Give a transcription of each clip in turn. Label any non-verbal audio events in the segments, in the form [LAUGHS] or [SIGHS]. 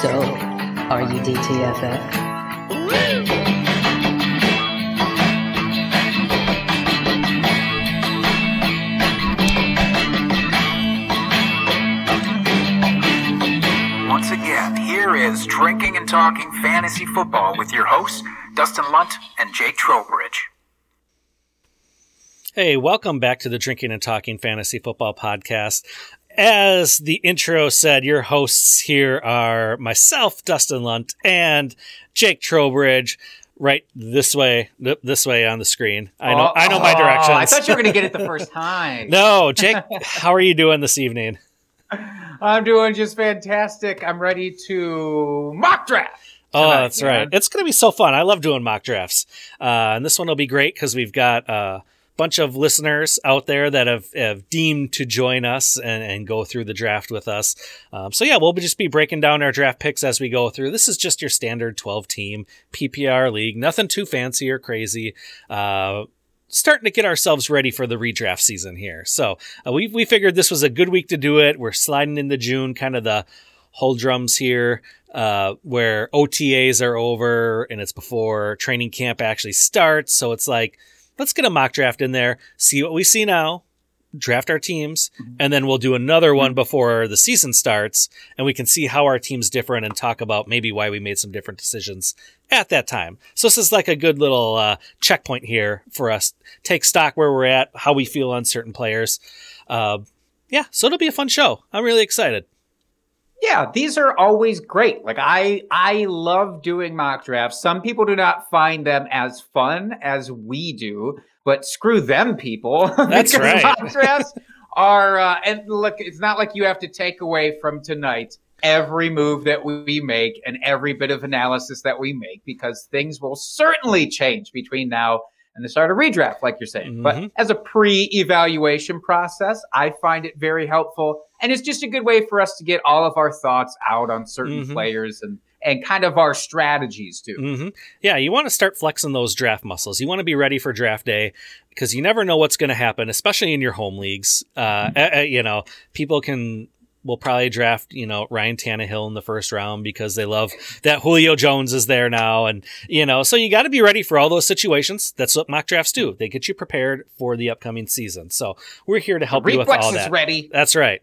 So, are you DTFF? Once again, here is Drinking and Talking Fantasy Football with your hosts, Dustin Lunt and Jake Trowbridge. Hey, welcome back to the Drinking and Talking Fantasy Football Podcast. As the intro said, your hosts here are myself, Dustin Lunt, and Jake Trowbridge. Right this way, this way on the screen. I know, I know my Oh, directions. I thought you were going to get it the [LAUGHS] first time. no, Jake, how are you doing this evening? I'm doing just fantastic. I'm ready to mock draft. Oh, that's right. It's going to be so fun. I love doing mock drafts. Uh, and this one will be great because we've got a bunch of listeners out there that have, have deemed to join us and, and go through the draft with us. Um, so, yeah, we'll just be breaking down our draft picks as we go through. This is just your standard 12 team PPR league, nothing too fancy or crazy. Uh, starting to get ourselves ready for the redraft season here. So uh, we we figured this was a good week to do it. We're sliding into June, kind of the whole drums here, uh, where OTAs are over and it's before training camp actually starts. So it's like, let's get a mock draft in there, see what we see now, draft our teams, and then we'll do another one before the season starts, and we can see how our team's different and talk about maybe why we made some different decisions at that time. So this is like a good little uh, checkpoint here for us. Take stock where we're at, how we feel on certain players. Uh, yeah, so it'll be a fun show. I'm really excited. Yeah, these are always great. Like I I love doing mock drafts. Some people do not find them as fun as we do, but screw them people. [LAUGHS] That's right. Mock [LAUGHS] drafts are uh, and look, it's not like you have to take away from tonight every move that we make and every bit of analysis that we make because things will certainly change between now and start a redraft, like you're saying. Mhm. But as a pre-evaluation process, I find it very helpful, and it's just a good way for us to get all of our thoughts out on certain Mhm. players and and kind of our strategies too. hmm Yeah, you want to start flexing those draft muscles. You want to be ready for draft day because you never know what's going to happen, especially in your home leagues. Uh, uh, uh, you know, people can will probably draft you know Ryan Tannehill in the first round because they love that Julio Jones is there now, and you know, so you got to be ready for all those situations. That's what mock drafts do. They get you prepared for the upcoming season. So we're here to help you with Reflex all is that. ready. That's right.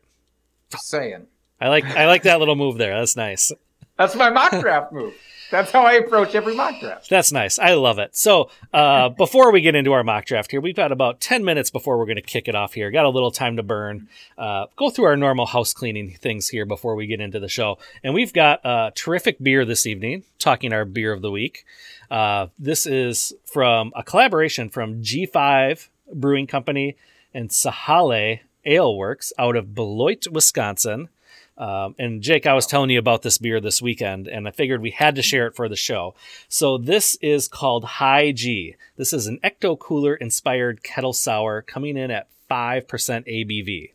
Just saying. I like I like that little move there. That's nice. That's my mock [LAUGHS] draft move. That's how I approach every mock draft. That's nice. I love it. So, uh, [LAUGHS] before we get into our mock draft here, we've got about 10 minutes before we're going to kick it off here. Got a little time to burn. Uh, go through our normal house cleaning things here before we get into the show. And we've got a terrific beer this evening, talking our beer of the week. Uh, this is from a collaboration from G5 Brewing Company and Sahale Ale Works out of Beloit, Wisconsin. Um, and Jake, I was telling you about this beer this weekend, and I figured we had to share it for the show. So this is called High G. This is an Ecto Cooler inspired kettle sour coming in at five percent ABV.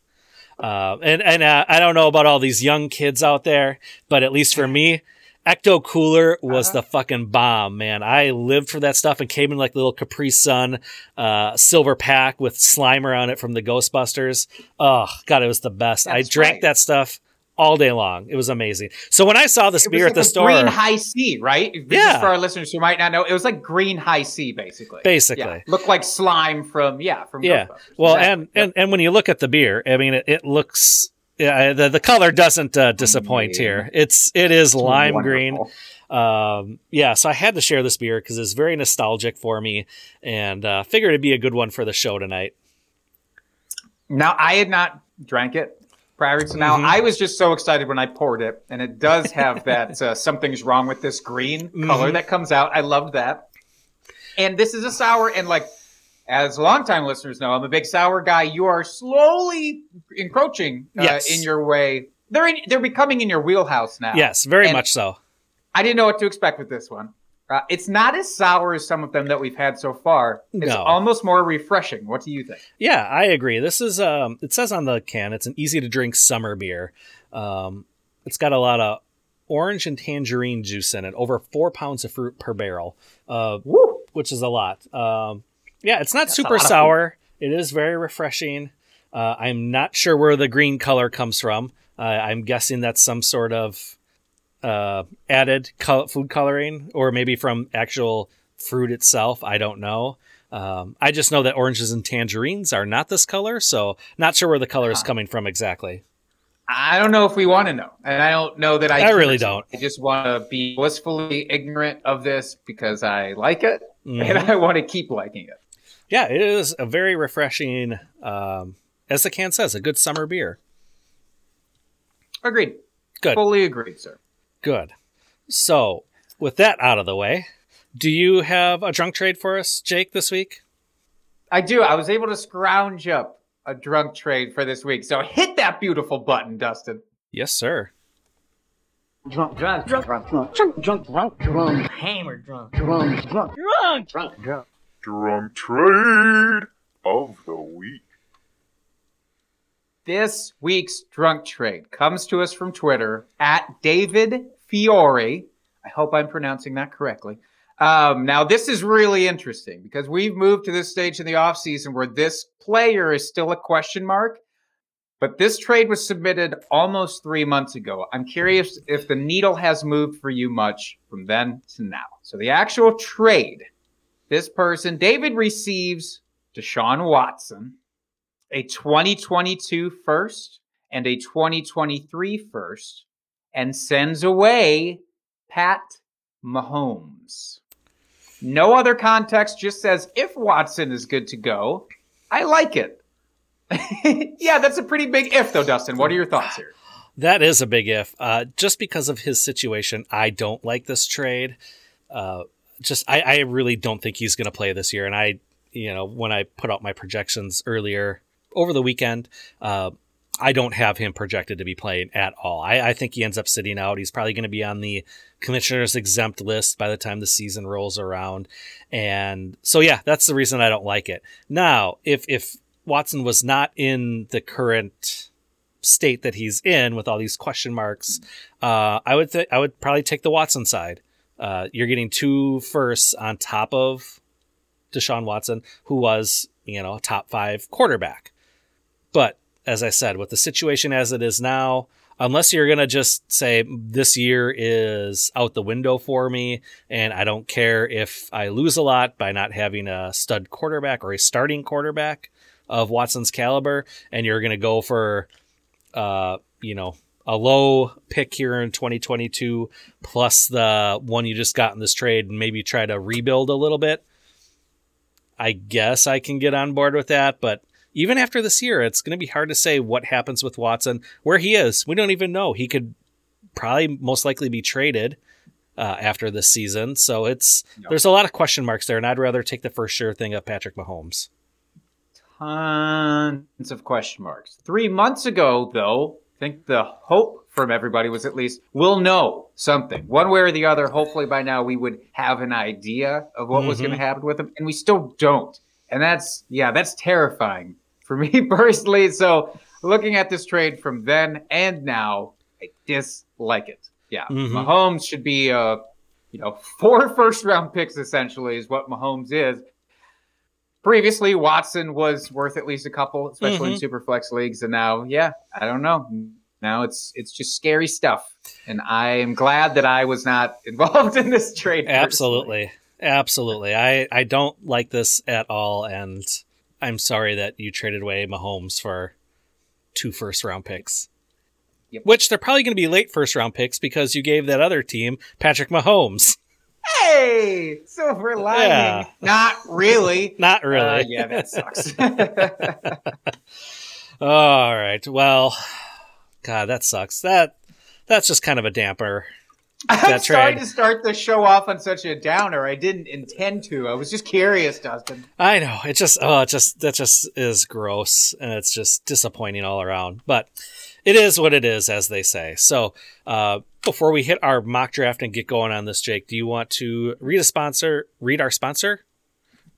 Uh, and and uh, I don't know about all these young kids out there, but at least for me, Ecto Cooler was Uh-huh. the fucking bomb, man. I lived for that stuff and came in like little Capri Sun uh, silver pack with Slimer on it from the Ghostbusters. Oh god, it was the best. I drank right. that stuff all day long. It was amazing. So when I saw this It beer was at the store, Green high C, right? This Yeah. for our listeners who might not know. It was like green high C, basically. basically. Yeah. Looked like slime from yeah from Yeah. Well, Exactly. and, and and when you look at the beer, I mean, it, it looks yeah, the the color doesn't uh, disappoint Yeah. here. It's it is lime wonderful. green. Um, yeah, so I had to share this beer because it's very nostalgic for me, and uh, figured it'd be a good one for the show tonight. Now I had not drank it prior to now. Mhm. I was just so excited when I poured it, and it does have [LAUGHS] that uh, something's wrong with this green color Mhm. that comes out. I loved that. And this is a sour, and like as longtime listeners know, I'm a big sour guy. You are slowly encroaching uh, Yes. in your way. They're in, they're becoming in your wheelhouse now. Yes, very And- much so. I didn't know what to expect with this one. Uh, it's not as sour as some of them that we've had so far. It's No. almost more refreshing. What do you think? Yeah, I agree. This is um, it says on the can it's an easy to drink summer beer. Um, it's got a lot of orange and tangerine juice in it, over four pounds of fruit per barrel. Uh, which is a lot. Um, yeah, it's not That's super sour. It is very refreshing. Uh, I'm not sure where the green color comes from. Uh, I'm guessing that's some sort of uh, added col- food coloring or maybe from actual fruit itself. I don't know. Um, I just know that oranges and tangerines are not this color, so not sure where the color is coming from exactly. I don't know if we want to know, and I don't know that I. I really don't. I just want to be blissfully ignorant of this because I like it, Mhm. [LAUGHS] and I want to keep liking it. Yeah, it is a very refreshing, um, as the can says, a good summer beer. Agreed. Good. Fully agreed, sir. Good. So, with that out of the way, do you have a drunk trade for us, Jake, this week? I do. I was able to scrounge up a drunk trade for this week. So hit that beautiful button, Dustin. Yes, sir. drunk, drunk, drunk, drunk, drunk, drunk, drunk, drunk, drunk, hammer drunk, drunk, drunk, drunk, drunk, drunk. Drunk trade of the week. This week's drunk trade comes to us from Twitter at David Fiore. I hope I'm pronouncing that correctly. Um, now, this is really interesting because we've moved to this stage in the offseason where this player is still a question mark. But this trade was submitted almost three months ago. I'm curious if the needle has moved for you much from then to now. So, the actual trade this person, David receives Deshaun Watson, a 2022 first and a 2023 first, and sends away Pat Mahomes. No other context, just says if Watson is good to go, I like it. [LAUGHS] yeah, that's a pretty big if, though, Dustin. What are your thoughts here? That is a big if. Uh, just because of his situation, I don't like this trade. Uh, just I, I really don't think he's going to play this year. And I, you know, when I put out my projections earlier over the weekend, uh, I don't have him projected to be playing at all. I, I think he ends up sitting out. He's probably going to be on the commissioner's exempt list by the time the season rolls around. And so, yeah, that's the reason I don't like it. Now, if if Watson was not in the current state that he's in with all these question marks, uh, I would th- I would probably take the Watson side. Uh, you're getting two firsts on top of Deshaun Watson, who was you know a top five quarterback. But as I said, with the situation as it is now, unless you're gonna just say this year is out the window for me, and I don't care if I lose a lot by not having a stud quarterback or a starting quarterback of Watson's caliber, and you're gonna go for, uh, you know, a low pick here in 2022 plus the one you just got in this trade, and maybe try to rebuild a little bit. I guess I can get on board with that, but even after this year, it's going to be hard to say what happens with Watson, where he is. We don't even know. He could probably most likely be traded uh, after this season. So it's there's a lot of question marks there, and I'd rather take the first sure thing of Patrick Mahomes. Tons of question marks. Three months ago, though, I think the hope from everybody was at least we'll know something one way or the other. Hopefully, by now we would have an idea of what was Mhm. going to happen with him, and we still don't. And that's yeah, that's terrifying for me [LAUGHS] personally. So, looking at this trade from then and now, I dislike it. Yeah, Mhm. Mahomes should be uh, you know, [LAUGHS] four first round picks essentially is what Mahomes is. Previously, Watson was worth at least a couple, especially in Mhm. super flex leagues, and now, yeah, I don't know. Now it's it's just scary stuff, and I am glad that I was not [LAUGHS] involved in this trade. personally. Absolutely. Absolutely. I, I don't like this at all, and I'm sorry that you traded away Mahomes for two first round picks. Yep. Which they're probably going to be late first round picks because you gave that other team Patrick Mahomes. Hey, silver lining. Yeah. Not really. [LAUGHS] Not really. Uh, yeah, that sucks. [LAUGHS] All right. Well, God, that sucks. That that's just kind of a damper. I'm That sorry trade. to start the show off on such a downer. I didn't intend to. I was just curious, Dustin. I know. It just oh, it just that just is gross and it's just disappointing all around. But it is what it is, as they say. So uh, before we hit our mock draft and get going on this, Jake, do you want to read a sponsor? Read our sponsor?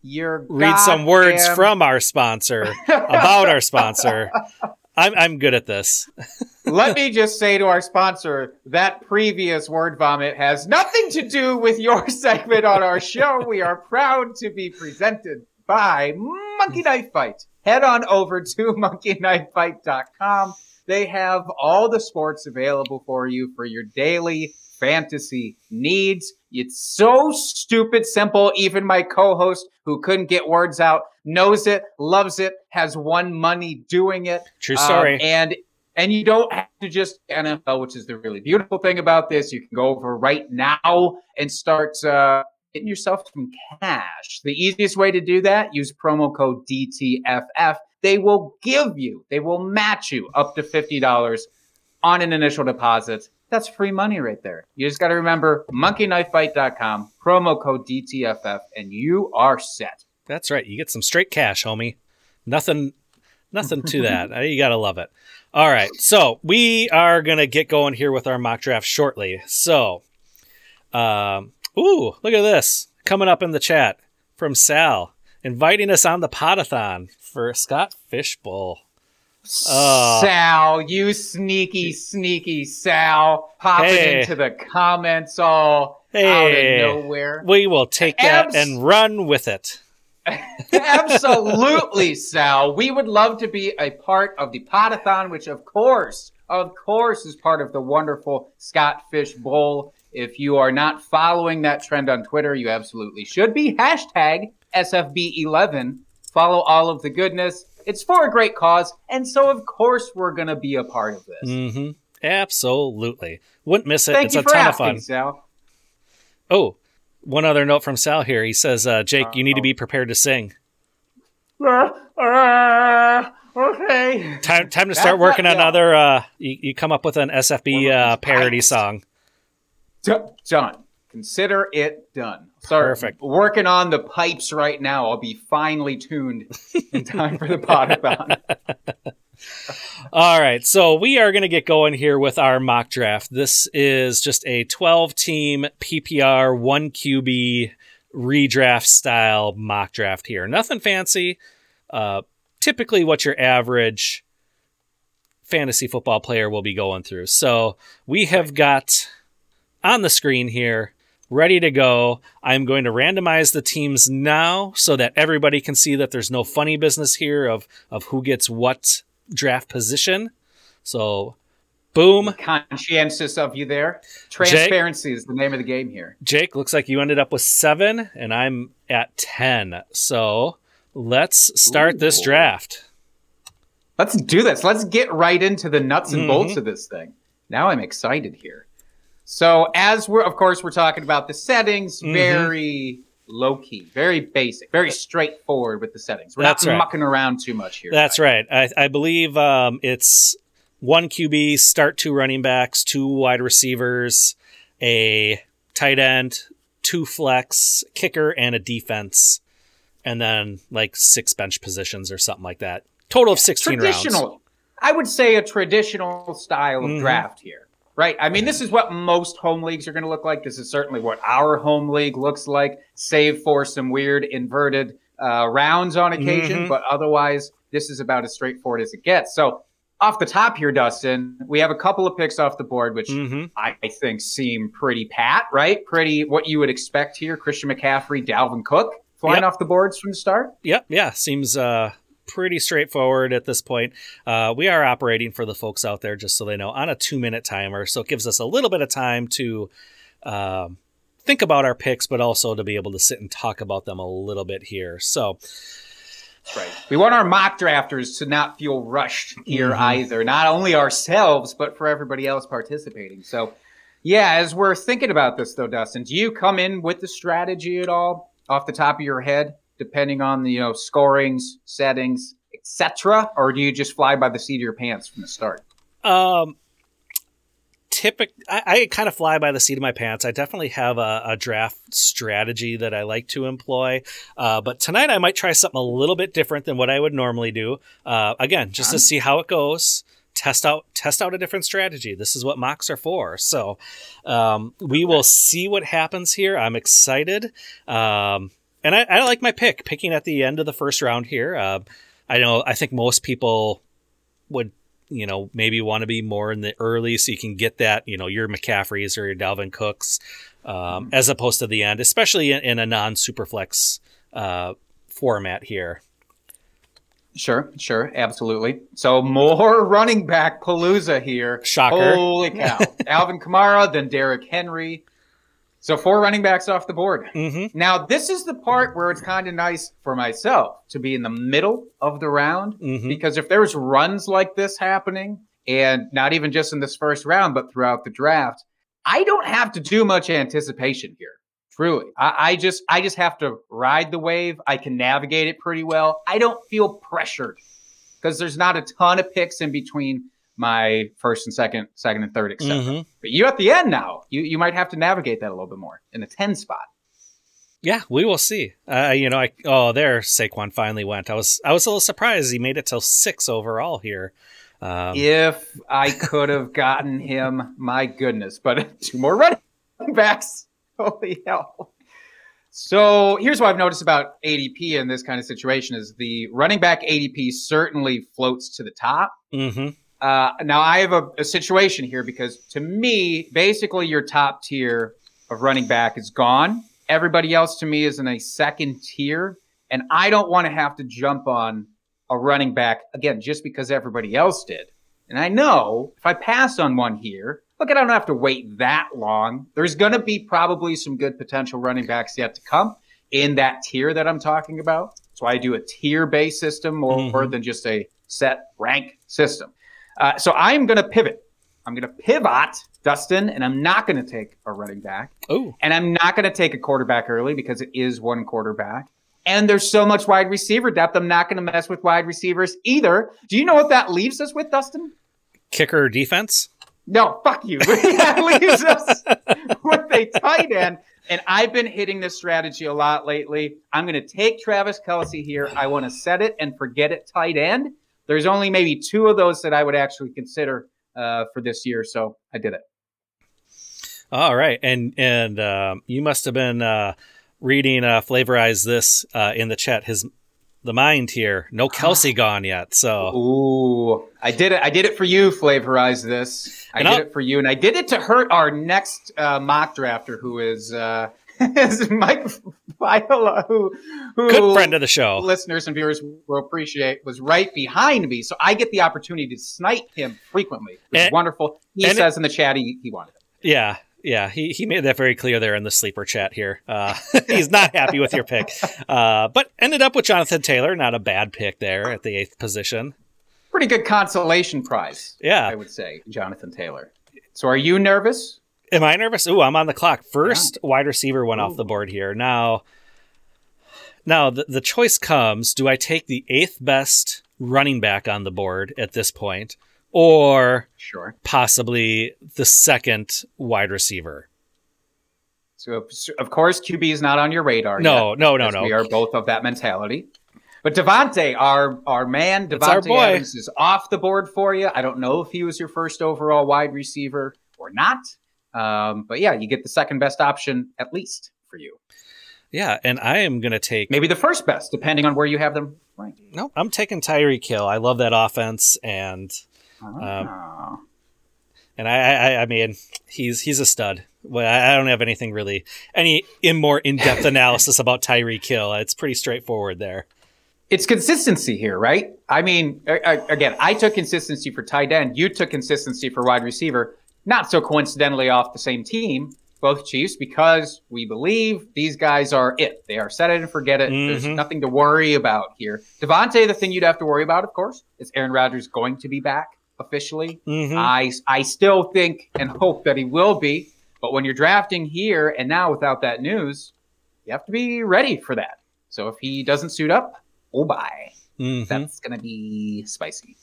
You're Read some words from our sponsor about our sponsor. [LAUGHS] I'm I'm good at this. [LAUGHS] Let me just say to our sponsor that previous word vomit has nothing to do with your [LAUGHS] segment on our show. We are proud to be presented by Monkey Knife Fight. Head on over to [LAUGHS] monkeyknifefight.com. They have all the sports available for you for your daily fantasy needs. It's so stupid simple. Even my co-host who couldn't get words out knows it, loves it, has won money doing it. True Um, story. and and you don't have to just NFL, which is the really beautiful thing about this. You can go over right now and start uh, getting yourself some cash. The easiest way to do that, use promo code DTFF. They will give you, they will match you up to $50 on an initial deposit. That's free money right there. You just got to remember monkeyknifefight.com, promo code DTFF, and you are set. That's right. You get some straight cash, homie. Nothing, nothing to that. [LAUGHS] Uh, You gotta love it. All right, so we are gonna get going here with our mock draft shortly. So, um, ooh, look at this coming up in the chat from Sal, inviting us on the potathon for Scott Fish Bowl. Uh, Sal, you sneaky, sneaky Sal, popping Hey. into the comments all Hey. out of nowhere. We will take that Abs- and run with it. Absolutely, Sal. We would love to be a part of the Potathon, which of course, of course, is part of the wonderful Scott Fish Bowl. If you are not following that trend on Twitter, you absolutely should be. Hashtag SFB11. Follow all of the goodness. It's for a great cause. And so, of course, we're going to be a part of this. Mm-hmm. Absolutely. Wouldn't miss it. Thank it's you a for ton of asking, fun. Sal. Oh, one other note from Sal here. He says, uh, Jake, you need to be prepared to sing. Uh, okay. Time, time to start working on yeah. other. Uh, you, you come up with an SFB uh, parody song. D- done. Consider it done. Start Perfect. working on the pipes right now. I'll be finely tuned in time for the [LAUGHS] pot potathon. All right, so we are going to get going here with our mock draft. This is just a 12 team PPR 1 QB redraft style mock draft here. Nothing fancy. Uh, typically, what your average fantasy football player will be going through. So we have got on the screen here. Ready to go. I'm going to randomize the teams now so that everybody can see that there's no funny business here of, of who gets what draft position. So, boom. Conscientious of you there. Transparency is the name of the game here. Jake, looks like you ended up with seven, and I'm at 10. So, let's start this draft. Let's do this. Let's get right into the nuts and bolts Mhm. of this thing. Now I'm excited here. So, as we're, of course, we're talking about the settings, Mhm. very low key, very basic, very straightforward with the settings. We're That's not right. mucking around too much here. That's right. I, I believe um, it's one QB, start two running backs, two wide receivers, a tight end, two flex, kicker, and a defense, and then like six bench positions or something like that. Total of 16 traditional. rounds. I would say a traditional style of Mhm. draft here, right? I mean, this is what most home leagues are going to look like. This is certainly what our home league looks like, save for some weird inverted uh, rounds on occasion. Mhm. But otherwise, this is about as straightforward as it gets. So, off the top here, Dustin, we have a couple of picks off the board, which hmm I think seem pretty pat, right? Pretty what you would expect here. Christian McCaffrey, Dalvin Cook flying Yep. off the boards from the start. Yep. Yeah. Seems uh, pretty straightforward at this point. Uh, we are operating for the folks out there, just so they know, on a two minute timer. So it gives us a little bit of time to um, think about our picks, but also to be able to sit and talk about them a little bit here. So, Right. We want our mock drafters to not feel rushed here Mhm. either. Not only ourselves, but for everybody else participating. So, yeah, as we're thinking about this, though, Dustin, do you come in with the strategy at all off the top of your head, depending on the you know scorings, settings, etc., or do you just fly by the seat of your pants from the start? um, typic I, I kind of fly by the seat of my pants. I definitely have a, a draft strategy that I like to employ. Uh, but tonight I might try something a little bit different than what I would normally do. Uh, again, just to see how it goes. Test out test out a different strategy. This is what mocks are for. So um, we will see what happens here. I'm excited. Um, and I, I like my pick, picking at the end of the first round here. Uh, I know I think most people would you know, maybe want to be more in the early so you can get that, you know, your McCaffreys or your Dalvin Cooks, um, as opposed to the end, especially in, in a non superflex uh, format here. Sure, sure, absolutely. So more [LAUGHS] running back palooza here. Shocker. Holy cow. [LAUGHS] Alvin Kamara, then Derrick Henry. So four running backs off the board. Mm-hmm. Now, this is the part where it's kind of nice for myself to be in the middle of the round Mm-hmm. because if there's runs like this happening, and not even just in this first round, but throughout the draft, I don't have to do much anticipation here. Truly, I, I just I just have to ride the wave. I can navigate it pretty well. I don't feel pressured because there's not a ton of picks in between my first and second, second and third, etc. Mm-hmm. But you at the end now, you you might have to navigate that a little bit more in the ten spot. Yeah, we will see. Uh, you know, I oh there Saquon finally went. I was I was a little surprised he made it till six overall here. Um, if I could have gotten him, my goodness. But [LAUGHS] two more running backs. [LAUGHS] Holy hell. So here's what I've noticed about ADP in this kind of situation is the running back ADP certainly floats to the top. hmm Uh, now I have a, a situation here because to me, basically your top tier of running back is gone. Everybody else to me is in a second tier, and I don't want to have to jump on a running back again just because everybody else did. And I know if I pass on one here, look, I don't have to wait that long. There's going to be probably some good potential running backs yet to come in that tier that I'm talking about. So I do a tier based system more Mhm. than just a set rank system. Uh, so I'm going to pivot. I'm going to pivot, Dustin, and I'm not going to take a running back. Oh, And I'm not going to take a quarterback early because it is one quarterback. And there's so much wide receiver depth. I'm not going to mess with wide receivers either. Do you know what that leaves us with, Dustin? kicker defense. No, fuck you. [LAUGHS] that leaves us [LAUGHS] with a tight end. And I've been hitting this strategy a lot lately. I'm going to take Travis Kelce here. I want to set it and forget it tight end. There's only maybe two of those that I would actually consider uh, for this year. So I did it. All right, and and um, you must have been uh, reading uh, flavorize this uh, in the chat. His the mind here. No Kelce gone yet. So Ooh, I did it. I did it for you. Flavorize this. I And did I'll- it for you, and I did it to hurt our next uh, mock drafter, who is uh, is Mike Viola, who who good friend of the show. listeners and viewers will appreciate was right behind me, so I get the opportunity to snipe him frequently. Which is wonderful. He says in the chat he, he wanted it. Yeah, yeah. He he made that very clear there in the sleeper chat here. Uh, [LAUGHS] he's not happy with your pick, uh, but ended up with Jonathan Taylor. Not a bad pick there at the eighth position. Pretty good consolation prize, Yeah, I would say, Jonathan Taylor. So are you nervous? Am I nervous? Ooh, I'm on the clock. First wide receiver went off the board here. Now, now the, the choice comes: Do I take the eighth best running back on the board at this point, or Sure. possibly the second wide receiver? So, of course, QB is not on your radar. No, yet, no, no, no. We are both of that mentality. But Davante, our our man, Davante. Adams is off the board for you. I don't know if he was your first overall wide receiver or not. Um, but yeah, you get the second best option at least for you. Yeah, and I am gonna take. Maybe the first best, depending on where you have them ranked. No, I'm taking Tyreek Hill. I love that offense, and Ah. and I, I, I mean, he's he's a stud. Well, I I don't have anything really any in more in depth [LAUGHS] analysis about Tyreek Hill. It's pretty straightforward there. it's consistency here, right? I mean, a- a- again, I took consistency for tight end. You took consistency for wide receiver. Not so coincidentally off the same team, both Chiefs, because we believe these guys are it. They are set it and forget it. There's Mhm. nothing to worry about here. Davante, the thing you'd have to worry about, of course, is Aaron Rodgers going to be back officially. Mhm. I, I still think and hope that he will be. But when you're drafting here and now without that news, you have to be ready for that. So if he doesn't suit up, oh bye. Mhm. That's gonna be spicy.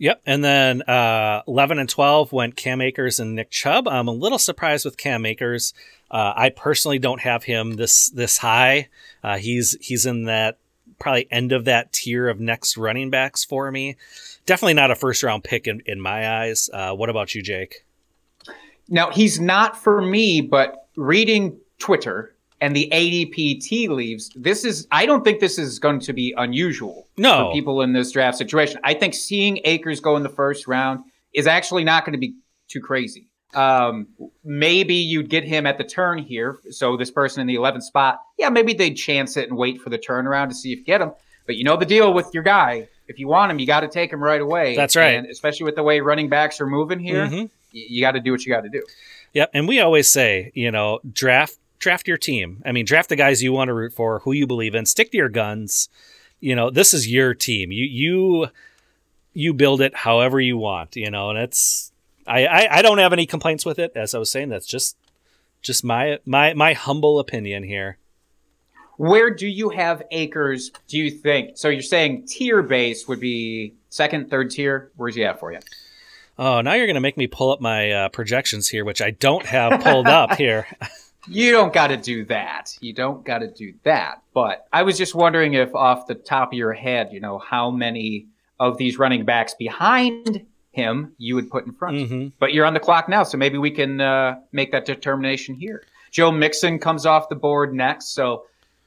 Yep. And then uh, 11 and 12 went Cam Akers and Nick Chubb. I'm a little surprised with Cam Akers. Uh, I personally don't have him this this high. Uh, he's he's in that probably end of that tier of next running backs for me. Definitely not a first round pick in, in my eyes. Uh, what about you, Jake? Now he's not for me, but reading Twitter and the ADPT leaves, this is I don't think this is going to be unusual No. for people in this draft situation. I think seeing Akers go in the first round is actually not going to be too crazy. Um, maybe you'd get him at the turn here. So this person in the 11th spot, yeah, maybe they'd chance it and wait for the turnaround to see if you get him. But you know the deal with your guy. if you want him, you got to take him right away. That's right. And especially with the way running backs are moving here, Mhm. y- you got to do what you got to do. Yep, and we always say, you know, draft draft your team. I mean, draft the guys you want to root for, who you believe in. Stick to your guns. You know, this is your team. You you you build it however you want. You know, and it's I I, I don't have any complaints with it. As I was saying, that's just just my my my humble opinion here. Where do you have Akers? Do you think? So you're saying tier base would be second, third tier. Where's he at for you? Oh, now you're going to make me pull up my uh, projections here, which I don't have pulled up [LAUGHS] here. You don't got to do that. You don't got to do that. But I was just wondering if, off the top of your head, you know, how many of these running backs behind him you would put in front. hmm But you're on the clock now, so maybe we can uh, make that determination here. Joe Mixon comes off the board next, so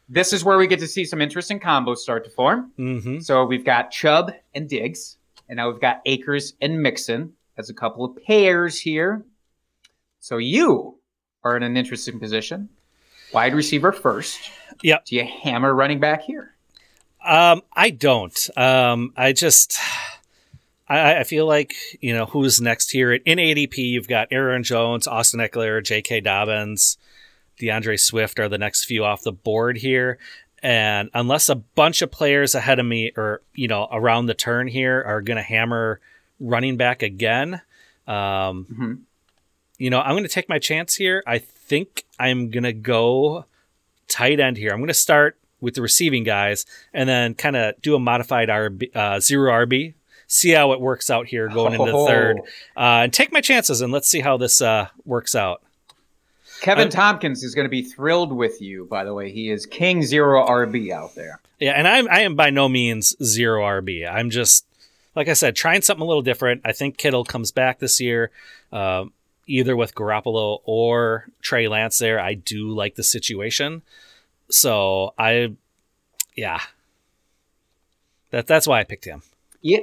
this is where we get to see some interesting combos start to form. hmm So we've got Chubb and Diggs, and now we've got Akers and Mixon as a couple of pairs here. So you are in an interesting position. Wide receiver first. Yep. Do you hammer running back here? Um, I don't. Um, I just, I, I feel like you know who's next here in ADP. You've got Aaron Jones, Austin Ekeler, J.K. Dobbins, D'Andre Swift are the next few off the board here. And unless a bunch of players ahead of me or you know around the turn here are going to hammer running back again, um, Mhm. You know I'm going to take my chance here. I think I'm going to go tight end here. I'm going to start with the receiving guys and then kind of do a modified RB, uh, zero RB. See how it works out here going into the third, uh, and take my chances and let's see how this uh, works out. Kevin I'm- Tompkins is going to be thrilled with you, by the way. He is King Zero RB out there. Yeah, and I'm I am by no means zero RB. I'm just like I said, trying something a little different. I think Kittle comes back this year, um, either with Garoppolo or Trey Lance. There, I do like the situation, so I, yeah, that that's why I picked him. Yeah.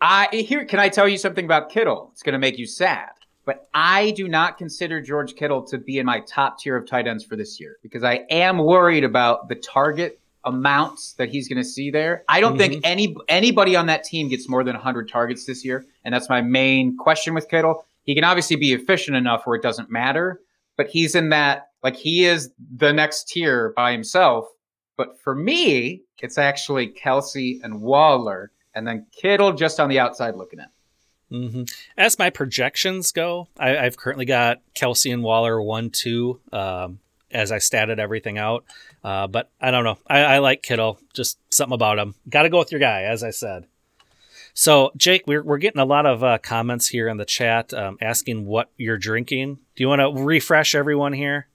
I here can I tell you something about Kittle? It's going to make you sad. But I do not consider George Kittle to be in my top tier of tight ends for this year because I am worried about the target amounts that he's going to see there. I don't think mm-hmm. any anybody on that team gets more than 100 targets this year, and that's my main question with Kittle. He can obviously be efficient enough where it doesn't matter, but he's in that like he is the next tier by himself. But for me, it's actually Kelce and Waller, and then Kittle just on the outside looking in. hmm As my projections go, I, I've currently got Kelce and Waller one two. Um, as I statted everything out, uh, but I don't know. I, I like Kittle. Just something about him. Got to go with your guy, as I said. So, Jake, we're, we're getting a lot of uh, comments here in the chat um, asking what you're drinking. Do you want to refresh everyone here?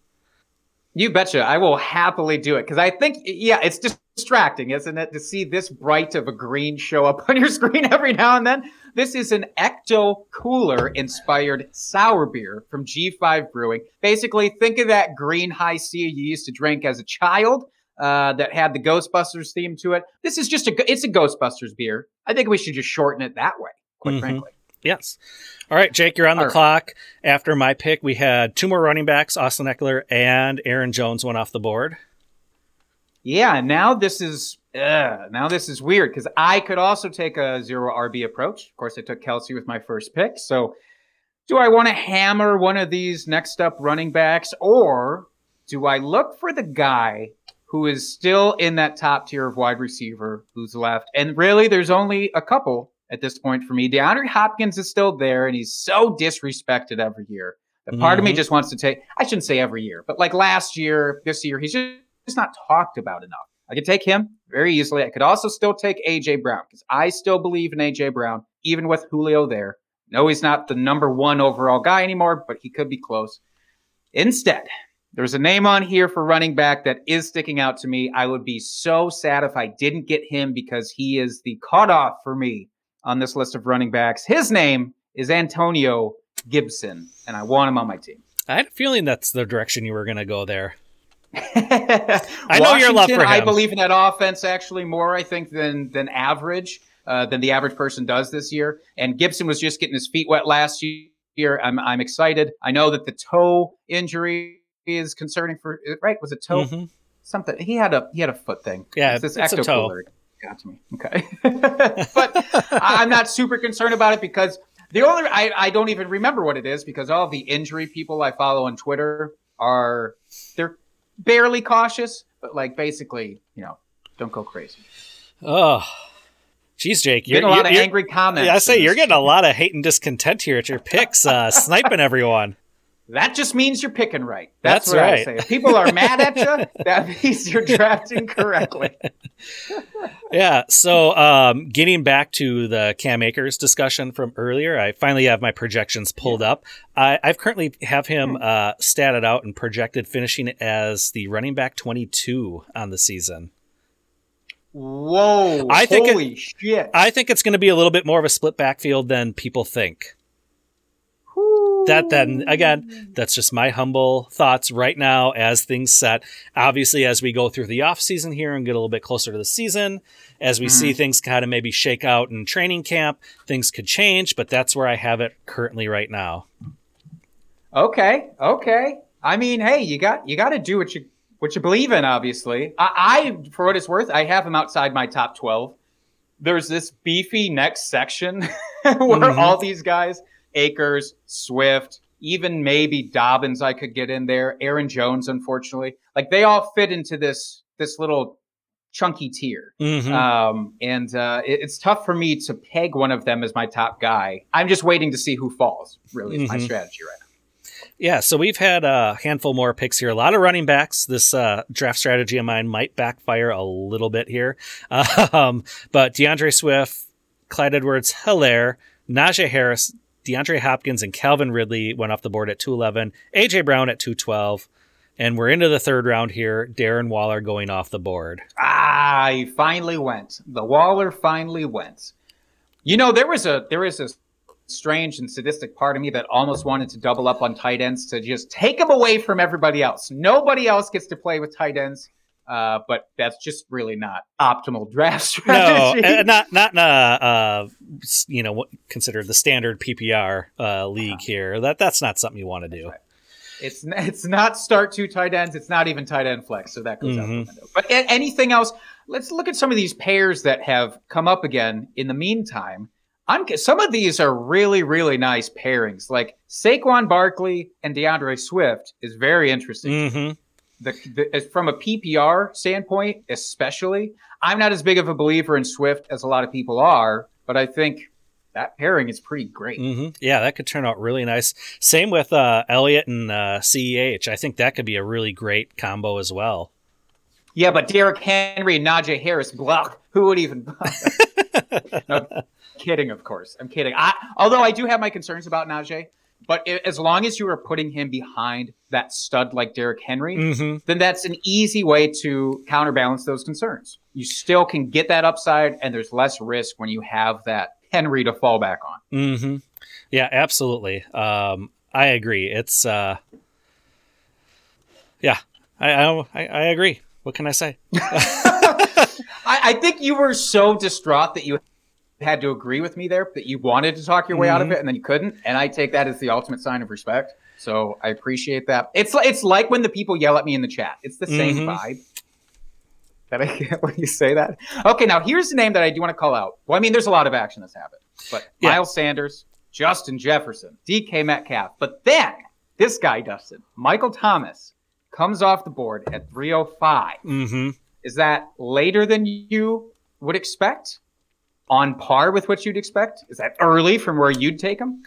You betcha. I will happily do it because I think, yeah, it's distracting, isn't it, to see this bright of a green show up [LAUGHS] on your screen every now and then. This is an Ecto Cooler inspired sour beer from G5 Brewing. Basically, think of that green high C you used to drink as a child. Uh, that had the Ghostbusters theme to it. This is just a it's a Ghostbusters beer. I think we should just shorten it that way. Quite Mhm. frankly. Yes. All right, Jake, you're on the All right. clock. After my pick, we had two more running backs, Austin Ekeler and Aaron Jones went off the board. Yeah, now this is uh, now this is weird because I could also take a zero RB approach. Of course, I took Kelce with my first pick. So, do I want to hammer one of these next up running backs, or do I look for the guy who is still in that top tier of wide receiver who's left? And really, there's only a couple at this point for me. DeAndre Hopkins is still there, and he's so disrespected every year. That part of me Mhm. just wants to take. I shouldn't say every year, but like last year, this year, he's just just not talked about enough. I could take him very easily. I could also still take AJ Brown because I still believe in AJ Brown, even with Julio there. No, he's not the number one overall guy anymore, but he could be close. Instead, there's a name on here for running back that is sticking out to me. I would be so sad if I didn't get him because he is the cutoff for me on this list of running backs. His name is Antonio Gibson, and I want him on my team. I had a feeling that's the direction you were going to go there. [LAUGHS] I know your love for him. I believe in that offense actually more, I think, than than average, uh, than the average person does this year. And Gibson was just getting his feet wet last year. I'm I'm excited. I know that the toe injury is concerning for right. Was it toe Mhm. something? He had a he had a foot thing. Yeah, it's this it's a ecto toe. cooler. got to me. Okay, [LAUGHS] but I'm not super concerned about it because the only I, I don't even remember what it is because all the injury people I follow on Twitter are they're barely cautious, but like basically, you know, don't go crazy. Oh, geez, Jake, you're Getting a lot of angry comments. Yeah, I say you're getting a lot of hate and discontent here at your picks, uh, sniping everyone. That just means you're picking right. That's, That's what I say. If people are mad at you, [LAUGHS] that means you're drafting correctly. [LAUGHS] Yeah. So, um, getting back to the Cam Akers discussion from earlier, I finally have my projections pulled up. I, I've currently have him Hmm. uh, statted out and projected finishing as the running back 22 on the season. Whoa! I think it- holy shit! I think it's going to be a little bit more of a split backfield than people think. That then again, that's just my humble thoughts right now as things set. Obviously, as we go through the off season here and get a little bit closer to the season, as we Mm-hmm. see things kind of maybe shake out in training camp, things could change. But that's where I have it currently right now. Okay, okay. I mean, hey, you got you got to do what you what you believe in. Obviously, I, I for what it's worth, I have him outside my top twelve. There's this beefy next section [LAUGHS] where Mhm. all these guys, Akers, Swift, even maybe Dobbins, I could get in there. Aaron Jones, unfortunately, like they all fit into this this little chunky tier. Mhm. Um, and uh, it- it's tough for me to peg one of them as my top guy. I'm just waiting to see who falls. Really, is my Mhm. strategy right now. Yeah, so we've had a handful more picks here. A lot of running backs. This uh, draft strategy of mine might backfire a little bit here. [LAUGHS] Um, but D'Andre Swift, Clyde Edwards, Helaire, Najee Harris, DeAndre Hopkins, and Calvin Ridley went off the board at 211. AJ Brown at 212. And we're into the third round here. Darren Waller going off the board. Ah, he finally went. The Waller finally went. You know, there was a there was a strange and sadistic part of me that almost wanted to double up on tight ends to just take them away from everybody else. Nobody else gets to play with tight ends. Uh, but that's just really not optimal [LAUGHS] draft No, strategy. uh, not not uh, you know considered the standard PPR uh, league here. That that's not something you want to do. right. It's it's not start two tight ends. It's not even tight end flex, so that goes out the Mhm. window. But anything else? Let's look at some of these pairs that have come up again. In the meantime, I'm some of these are really really nice pairings. Like Saquon Barkley and D'Andre Swift is very interesting. hmm The, the as from a PPR standpoint, especially, I'm not as big of a believer in Swift as a lot of people are, but I think that pairing is pretty great. hmm Yeah, that could turn out really nice. Same with uh, Elliott and uh, CEH. I think that could be a really great combo as well. Yeah, but Derrick Henry and Najee Harris, block. who would even? [LAUGHS] no, kidding, of course. I'm kidding. I, although I do have my concerns about Najee, but as long as you are putting him behind that stud like Derrick Henry, hmm then that's an easy way to counterbalance those concerns. You still can get that upside, and there's less risk when you have that Henry to fall back on. hmm Yeah, absolutely. Um, I agree. It's uh, yeah, I, I I I agree. What can I say? [LAUGHS] I, I think you were so distraught that you had to agree with me there, that you wanted to talk your way out of Mhm. it, and then you couldn't. And I take that as the ultimate sign of respect. So I appreciate that. It's li- it's like when the people yell at me in the chat. It's the same Mhm. vibe. That I get [LAUGHS] when you say that. Okay, now here's the name that I do want to call out. Well, I mean, there's a lot of action that's happened, but Yeah. Miles Sanders, Justin Jefferson, DK Metcalf, but then this guy, Dustin, Michael Thomas, comes off the board at 305. hmm Is that later than you would expect? On par with what you'd expect? Is that early from where you'd take him?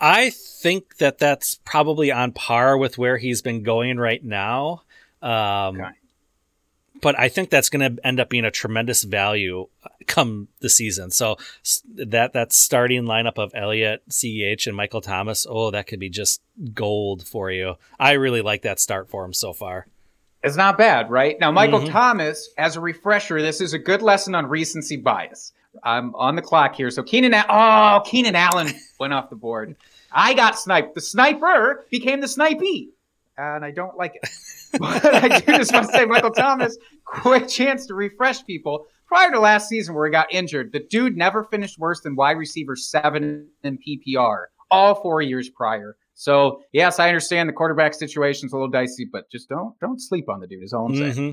I think that that's probably on par with where he's been going right now. Um, Okay. But I think that's going to end up being a tremendous value come the season. So that that starting lineup of Elliott, Ceh, and Michael Thomas, oh, that could be just gold for you. I really like that start for him so far. It's not bad, right? Now, Michael Mhm. Thomas, as a refresher, this is a good lesson on recency bias. I'm on the clock here. So Keenan, oh, Keenan Allen went off the board. I got sniped. The sniper became the snipey, and I don't like it. [LAUGHS] but I do just want to say, Michael Thomas, quick chance to refresh people. Prior to last season, where he got injured, the dude never finished worse than wide receiver seven in PPR all four years prior. So yes, I understand the quarterback situation's a little dicey, but just don't don't sleep on the dude. Is all I'm saying. Mm-hmm.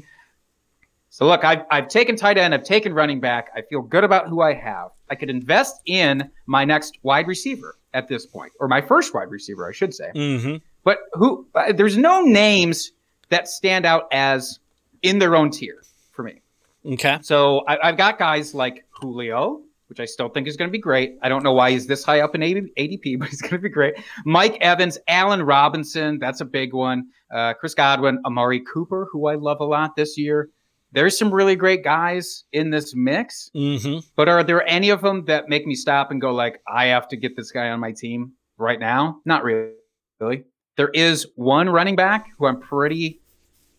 So look, I've, I've taken tight end, I've taken running back. I feel good about who I have. I could invest in my next wide receiver at this point, or my first wide receiver, I should say. Mm-hmm. But who? Uh, there's no names that stand out as in their own tier for me. Okay. So I, I've got guys like Julio, which I still think is going to be great. I don't know why he's this high up in ADP, [LAUGHS] but he's going to be great. Mike Evans, Allen Robinson, that's a big one. Uh, Chris Godwin, Amari Cooper, who I love a lot this year. There's some really great guys in this mix, Mm-hmm. but are there any of them that make me stop and go like, I have to get this guy on my team right now? Not really. Really. There is one running back who I'm pretty,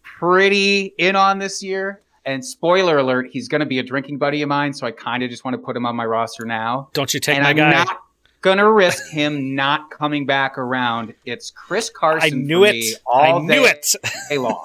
pretty in on this year. And spoiler alert, he's going to be a drinking buddy of mine, so I kind of just want to put him on my roster now. Don't you take and my I'm guy? not going to risk him not coming back around. It's Chris Carson. I knew it. me I knew day it. long.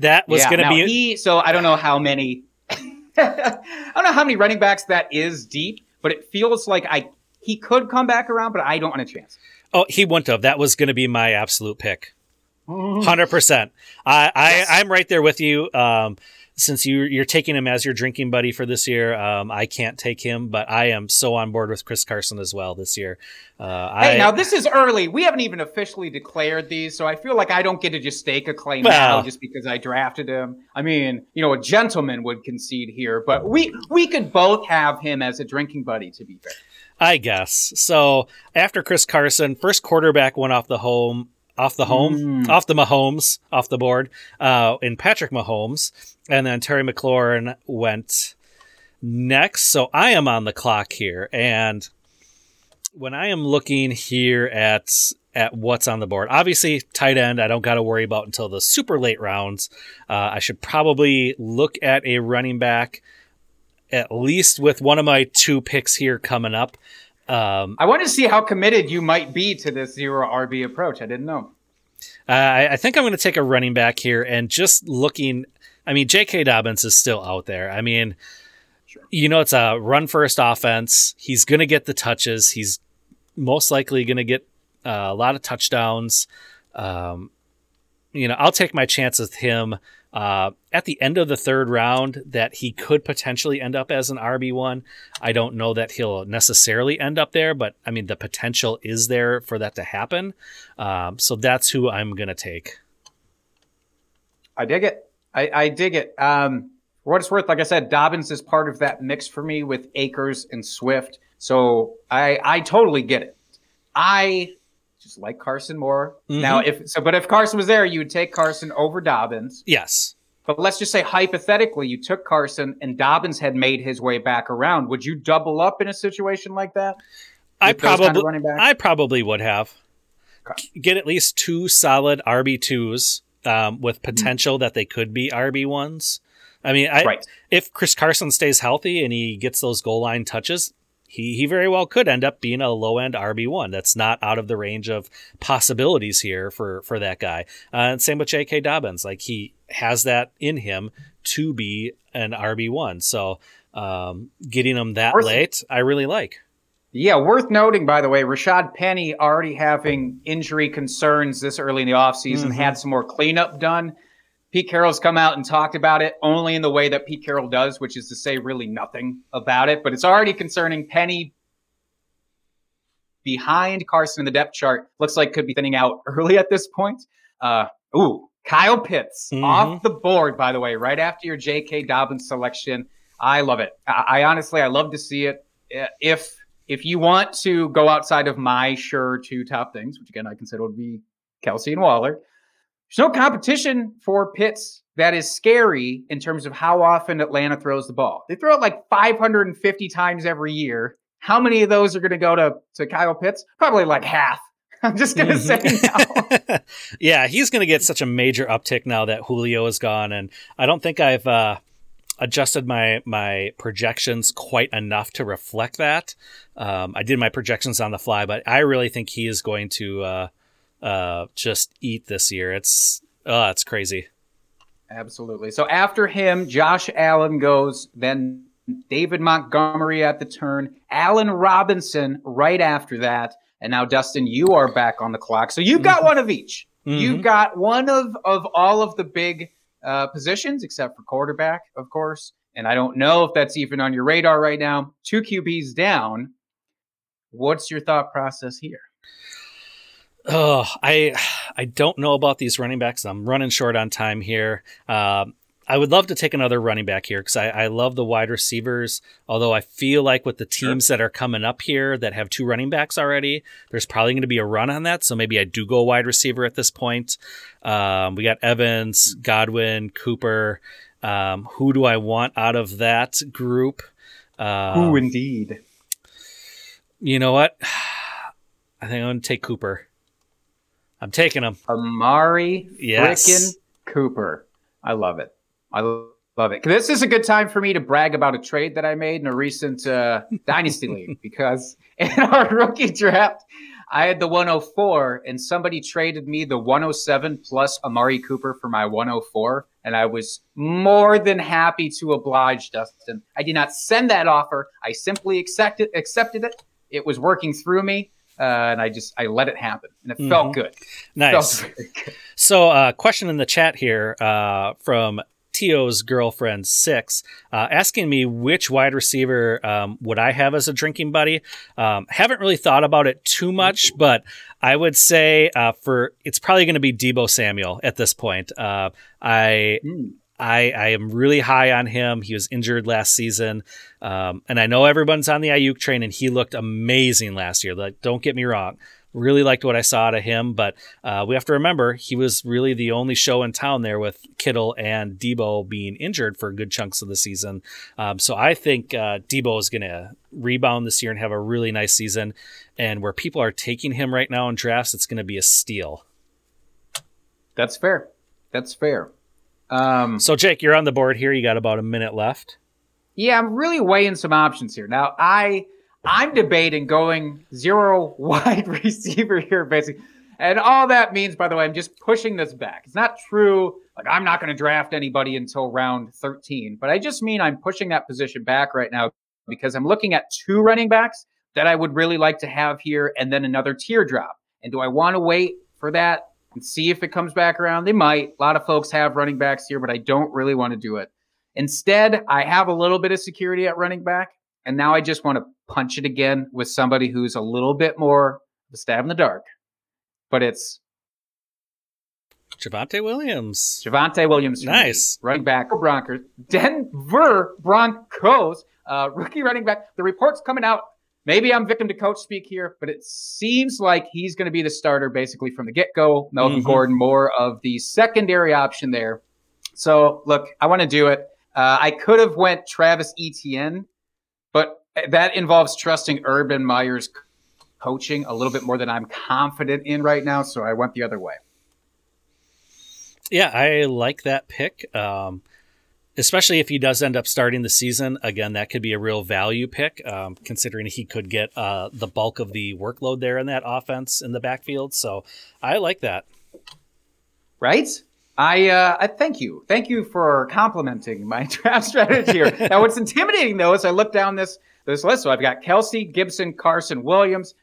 That was Yeah, going to be. he. So I don't know how many. [LAUGHS] I don't know how many running backs that is deep, but it feels like I he could come back around, but I don't want a chance. Oh, he wouldn't have. That was going to be my absolute pick. [LAUGHS] Hundred percent. I, I Yes. I'm right there with you. Um, since you you're taking him as your drinking buddy for this year, um, I can't take him, but I am so on board with Chris Carson as well this year. Uh, Hey, I, now this is early. We haven't even officially declared these, so I feel like I don't get to just stake a claim Well- now just because I drafted him. I mean, you know, a gentleman would concede here, but we we could both have him as a drinking buddy. To be fair, I guess. So after Chris Carson, first quarterback went off the home, off the home, Mm. off the Mahomes, off the board, uh, in Patrick Mahomes, and then Terry McLaurin went next. So I am on the clock here, and when I am looking here at at what's on the board, obviously tight end I don't got to worry about until the super late rounds. Uh, I should probably look at a running back. At least with one of my two picks here coming up, um, I want to see how committed you might be to this zero RB approach. I didn't know. Uh, I, I think I'm going to take a running back here and just looking. I mean, J.K. Dobbins is still out there. I mean, you know, it's a run first offense. He's going to get the touches. He's most likely going to get uh, a lot of touchdowns. Um, you know, I'll take my chance with him uh, at the end of the third round that he could potentially end up as an RB1. I don't know that he'll necessarily end up there, but I mean, the potential is there for that to happen. Um, so that's who I'm going to take. I dig it. I, I dig it. Um, for what it's worth, like I said, Dobbins is part of that mix for me with Akers and Swift. So I I totally get it. I just like Carson more. Mhm. Now if so, but if Carson was there, you would take Carson over Dobbins. Yes. But let's just say hypothetically, you took Carson and Dobbins had made his way back around. Would you double up in a situation like that? I those kind of probably? I probably would have Okay. get at least two solid RB twos um, with potential that they could be RB ones. I mean, I, Right. if Chris Carson stays healthy and he gets those goal line touches, he he very well could end up being a low end RB one. That's not out of the range of possibilities here for for that guy. Uh, and same with J.K. Dobbins, like he has that in him to be an RB one. So um, getting him that Worth late, I really like. Yeah, worth noting, by the way, Rashaad Penny already having injury concerns this early in the offseason, Mhm. had some more cleanup done. Pete Carroll's come out and talked about it only in the way that Pete Carroll does, which is to say really nothing about it. But it's already concerning Penny behind Carson in the depth chart. Looks like could be thinning out [LAUGHS] early at this point. Uh, ooh, Kyle Pitts Mhm. off the board, by the way, right after your J.K. Dobbins selection. I love it. I, I honestly, I love to see it. If if you want to go outside of my sure two top things, which again I consider would be Kelce and Waller, there's no competition for Pitts that is scary in terms of how often Atlanta throws the ball. They throw it like 550 times every year. How many of those are going to go to to Kyle Pitts? Probably like half. [LAUGHS] I'm just going to say now. [LAUGHS] yeah, he's going to get such a major uptick now that Julio is gone, and I don't think I've uh, adjusted my my projections quite enough to reflect that. Um, I did my projections on the fly, but I really think he is going to uh, uh, just eat this year. It's oh, it's crazy. Absolutely. So after him, Josh Allen goes, then David Montgomery at the turn, Allen Robinson right after that. And now, Dustin, you are back on the clock. So you've got one of each. You've got one of, of all of the big uh, positions except for quarterback, of course. And I don't know if that's even on your radar right now. Two QBs down. What's your thought process here? Oh, I I don't know about these running backs. I'm running short on time here. Um, I would love to take another running back here because I, I love the wide receivers. Although I feel like with the teams that are coming up here that have two running backs already, there's probably going to be a run on that. So maybe I do go wide receiver at this point. Um, we got Evans, Godwin, Cooper. Um, who do I want out of that group? Um, indeed? You know what? [SIGHS] I think I'm going to take Cooper. I'm taking him. Amari Yes. Cooper. I love it. I love it. This is a good time for me to brag about a trade that I made in a recent uh, [LAUGHS] Dynasty League because in [LAUGHS] our rookie draft, I had the 104 and somebody traded me the 107 plus Amari Cooper for my 104. And I was more than happy to oblige Dustin. I did not send that offer. I simply accepted, accepted it. It was working through me. Uh, and I just, I let it happen and it felt Mhm. good. Nice. Felt good. So, uh, question in the chat here uh, from Tio's girlfriend six, uh, asking me which wide receiver um, would I have as a drinking buddy. Um, haven't really thought about it too much, but I would say uh, for it's probably going to be Deebo Samuel at this point. Uh, I Mm. I, I am really high on him. He was injured last season. Um, and I know everyone's on the Aiyuk train, and he looked amazing last year. Like, don't get me wrong. Really liked what I saw out of him, but uh, we have to remember he was really the only show in town there with Kittle and Deebo being injured for good chunks of the season. Um, so I think uh, Deebo is going to rebound this year and have a really nice season. And where people are taking him right now in drafts, it's going to be a steal. That's fair. That's fair. Um, So, Jake, you're on the board here. You got about a minute left. yeah, I'm really weighing some options here. Now, I I'm debating going zero [LAUGHS] wide receiver here, basically. And all that means, by the way, I'm just pushing this back. It's not true. Like I'm not going to draft anybody until round 13, but I just mean I'm pushing that position back right now because I'm looking at two running backs that I would really like to have here, and then another teardrop. And do I want to wait for that and see if it comes back around? They might. A lot of folks have running backs here, but I don't really want to do it. Instead, I have a little bit of security at running back, and now I just want to punch it again with somebody who's a little bit more a stab in the dark. But it's Javonte Williams. Javonte Williams. Nice. running back Broncos. Denver Broncos, uh, rookie running back. The reports coming out. Maybe I'm victim to coach speak here, but it seems like he's going to be the starter basically from the get go. Melvin Mhm. Gordon, more of the secondary option there. So look, I want to do it. Uh, I could have went Travis Etienne, but that involves trusting Urban Meyer's coaching a little bit more than I'm confident in right now. So I went the other way. Yeah, I like that pick. Um, especially if he does end up starting the season. Again, that could be a real value pick, um, considering he could get uh, the bulk of the workload there in that offense in the backfield. So I like that. right? I uh, I thank you, thank you for complimenting my [LAUGHS] draft strategy here. [LAUGHS] now, what's intimidating though is I look down this this list. So I've got Kelce, Gibson, Carson, Williams.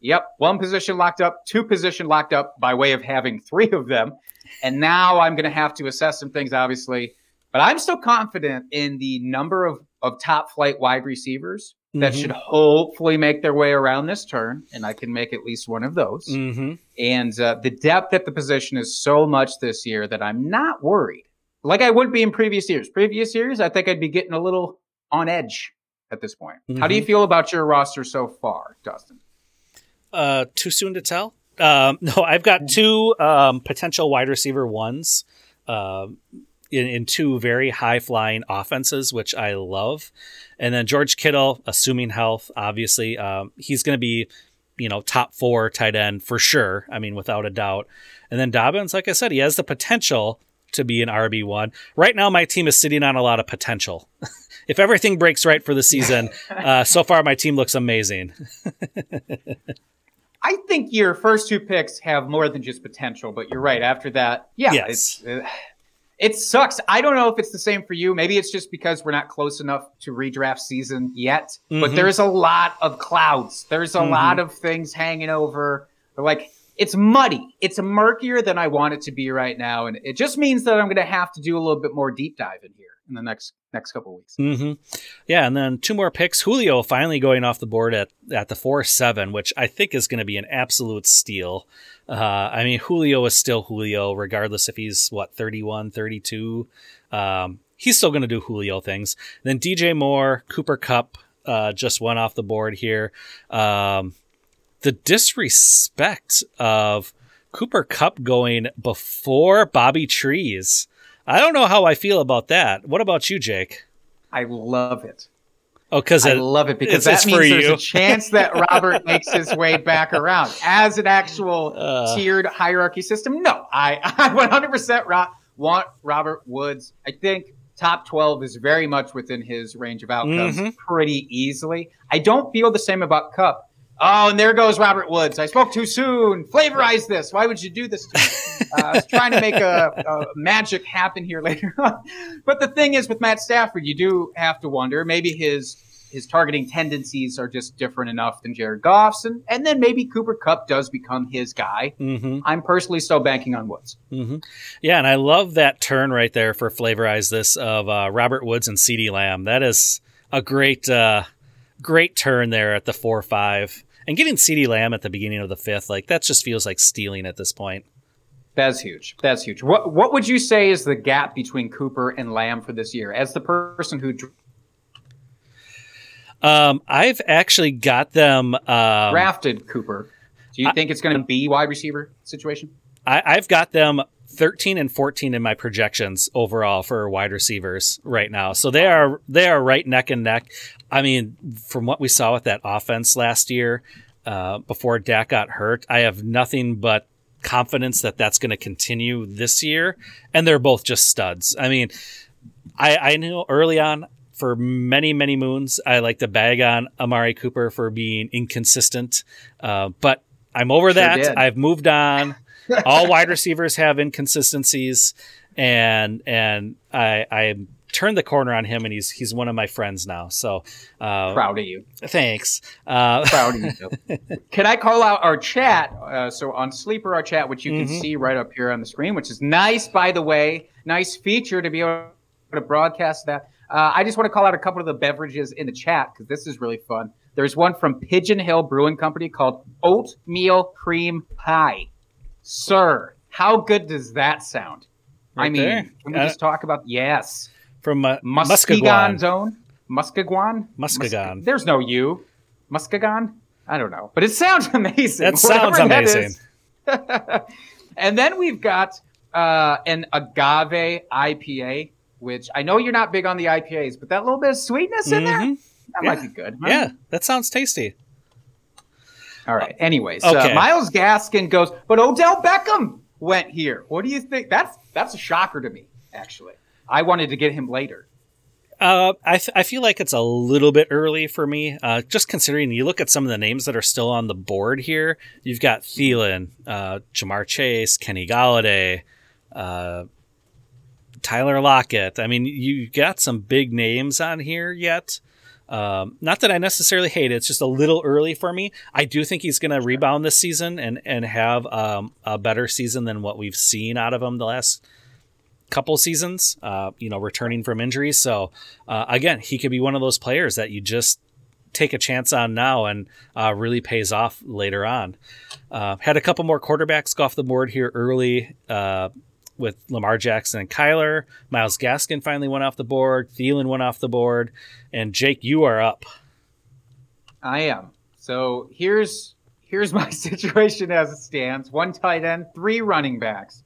Yep, one position locked up, two position locked up by way of having three of them, and now I'm going to have to assess some things, obviously. But I'm still confident in the number of of top flight wide receivers that Mhm. should hopefully make their way around this turn, and I can make at least one of those. Mm-hmm. And uh, the depth at the position is so much this year that I'm not worried. Like I would be in previous years. Previous years, I think I'd be getting a little on edge at this point. How do you feel about your roster so far, Dustin? Uh, too soon to tell. Um, [LAUGHS] no, I've got two um, potential wide receiver ones um, in, in two very high flying offenses, which I love. And then George Kittle, assuming health, obviously, um, he's going to be, you know, top four tight end for sure. I mean, without a doubt. And then Dobbins, like I said, he has the potential to be an RB1. Right now, my team is sitting on a lot of potential. [LAUGHS] if everything breaks right for the season, [LAUGHS] uh, so far my team looks amazing. [LAUGHS] I think your first two picks have more than just potential, but you're right. After that, yeah, Yes. it's, uh, it sucks. I don't know if it's the same for you. Maybe it's just because we're not close enough to redraft season yet. But Mhm. there's a lot of clouds. There's a Mhm. lot of things hanging over. Like it's muddy. It's murkier than I want it to be right now, and it just means that I'm going to have to do a little bit more deep dive in here in the next next couple of weeks. hmm Yeah, and then two more picks. Julio finally going off the board at at the four seven, which I think is going to be an absolute steal. Uh, I mean, Julio is still Julio, regardless if he's what 31, 32. Um, he's still going to do Julio things. Then DJ Moore, Cooper Kupp uh, just went off the board here. Um, the disrespect of Cooper Kupp going before Bobby Trees. I don't know how I feel about that. What about you, Jake? I love it. Oh, because I love it because that means there's you. a chance that [LAUGHS] Robert makes his way back around as an actual Uh. tiered hierarchy system. No, I, [LAUGHS] I 100% ro- want Robert Woods. I think top 12 is very much within his range of outcomes Mhm. pretty easily. I don't feel the same about Kupp. Oh, and there goes Robert Woods. I spoke too soon. Flavorize this. Why would you do this to me? Uh, I was trying to make a, a magic happen here [LAUGHS] later on. But the thing is, with Matt Stafford, you do have to wonder maybe his his targeting tendencies are just different enough than Jared Goff's, and, and then maybe Cooper Kupp does become his guy. hmm I'm personally still banking on Woods. hmm Yeah, and I love that turn right there for flavorize this of uh, Robert Woods and CeeDee Lamb. That is a great, uh, great turn there at the four five, and getting CeeDee Lamb at the beginning of the fifth, like that just feels like stealing at this point. That's huge. That's huge. What what would you say is the gap between Cooper and Lamb for this year? As the person who Um, I've actually got them. Um, drafted Cooper, do you think it's going to be wide receiver situation? I, I've got them 13 and 14 in my projections overall for wide receivers right now. So they are they are right neck and neck. I mean, from what we saw with that offense last year, uh, before Dak got hurt, I have nothing but confidence that that's going to continue this year. And they're both just studs. I mean, I, I knew early on for many many moons I like to bag on Amari Cooper for being inconsistent, uh, but I'm over Sure that. did. I've moved on. [LAUGHS] All wide receivers have inconsistencies, and and I I turned the corner on him, and he's he's one of my friends now. So uh, Proud of you. thanks. Uh, Proud of you. [LAUGHS] Can I call out our chat? Uh, so on Sleeper, our chat, which you can Mhm. see right up here on the screen, which is nice, by the way. Nice feature to be able to broadcast that. Uh, I just want to call out a couple of the beverages in the chat because this is really fun. There's one from Pigeon Hill Brewing Company called Oatmeal Cream Pie. Sir, how good does that sound? I mean, there. can we Uh, just talk about yes? From uh, Muskegon zone? Muskegon? Muskegon. Mus- There's no U. Muskegon? I don't know. But it sounds [LAUGHS] amazing. That sounds whatever that amazing. [LAUGHS] and then we've got uh, an agave IPA, which I know you're not big on the IPAs, but that little bit of sweetness in there, Mhm. that Yeah. might be good. huh? Yeah, that sounds tasty. All right. Anyways, Okay. uh, Myles Gaskin goes, but Odell Beckham went here. What do you think? That's that's a shocker to me, actually. I wanted to get him later. Uh, I, feel like it's a little bit early for me, uh, just considering you look at some of the names that are still on the board here. You've got Thielen, uh, Ja'Marr Chase, Kenny Golladay, uh, Tyler Lockett. I mean, you got some big names on here yet. Um, not that I necessarily hate it; it's just a little early for me. I do think he's going to rebound this season and and have um, a better season than what we've seen out of him the last couple seasons, uh, you know, returning from injuries. So uh, again, he could be one of those players that you just take a chance on now and uh, really pays off later on. Uh, had a couple more quarterbacks go off the board here early uh, with Lamar Jackson and Kyler. Myles Gaskin finally went off the board. Thielen went off the board. And Jake, you are up. I am. So here's here's my [LAUGHS] situation as it stands. One tight end, three running backs.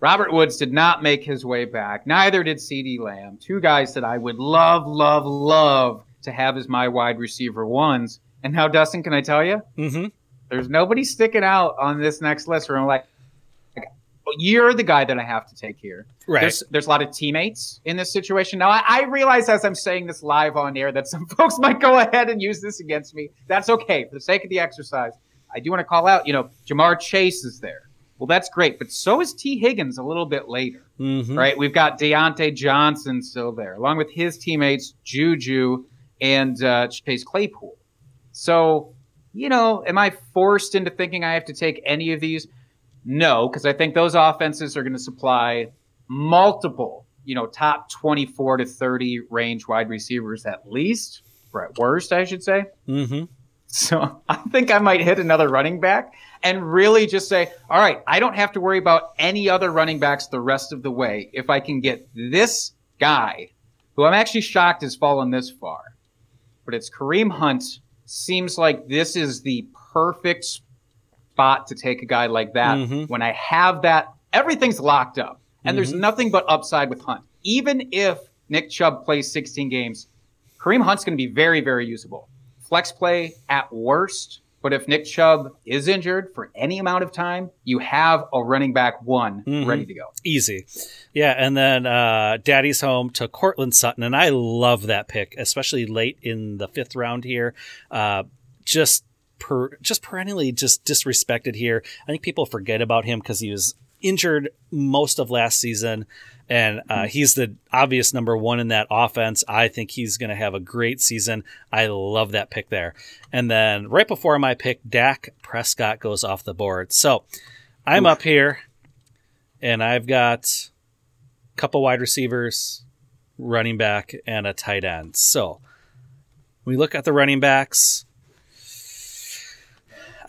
Robert Woods did not make his way back. Neither did CeeDee Lamb. Two guys that I would love, love, love to have as my wide receiver ones. And now, Dustin, can I tell you? Mm-hmm. There's nobody sticking out on this next list where I'm like, you're the guy that I have to take here. Right. There's there's a lot of teammates in this situation. Now I, I realize as I'm saying this live on air that some [LAUGHS] folks might go ahead and use this against me. That's okay for the sake of the exercise. I do want to call out, you know, Ja'Marr Chase is there. Well, that's great, but so is Tee Higgins a little bit later, mm-hmm. right? We've got Diontae Johnson still there, along with his teammates Juju and uh, Chase Claypool. So you know, am I forced into thinking I have to take any of these? No, because I think those offenses are going to supply multiple, you know, top 24 to 30 range wide receivers at least, or at worst, I should say. Mm-hmm. So [LAUGHS] I think I might hit another running back and really just say, all right, I don't have to worry about any other running backs the rest of the way if I can get this guy, who I'm actually shocked has fallen this far. But it's Kareem Hunt. Seems like this is the perfect spot to take a guy like that. Mhm. When I have that, everything's locked up. And there's nothing but upside with Hunt. Even if Nick Chubb plays 16 games, Kareem Hunt's going to be very, very usable. Flex play at worst, but if Nick Chubb is injured for any amount of time, you have a running back one Mhm. ready to go. Easy. Yeah, and then uh, Daddy's home to Courtland Sutton, and I love that pick, especially late in the fifth round here. Uh, just per, just perennially just disrespected here. I think people forget about him because he was injured most of last season, and uh, he's the obvious number one in that offense. I think he's going to have a great season. I love that pick there. And then right before my pick, Dak Prescott goes off the board. So I'm up here, and I've got a couple wide receivers, running back, and a tight end. So we look at the running backs.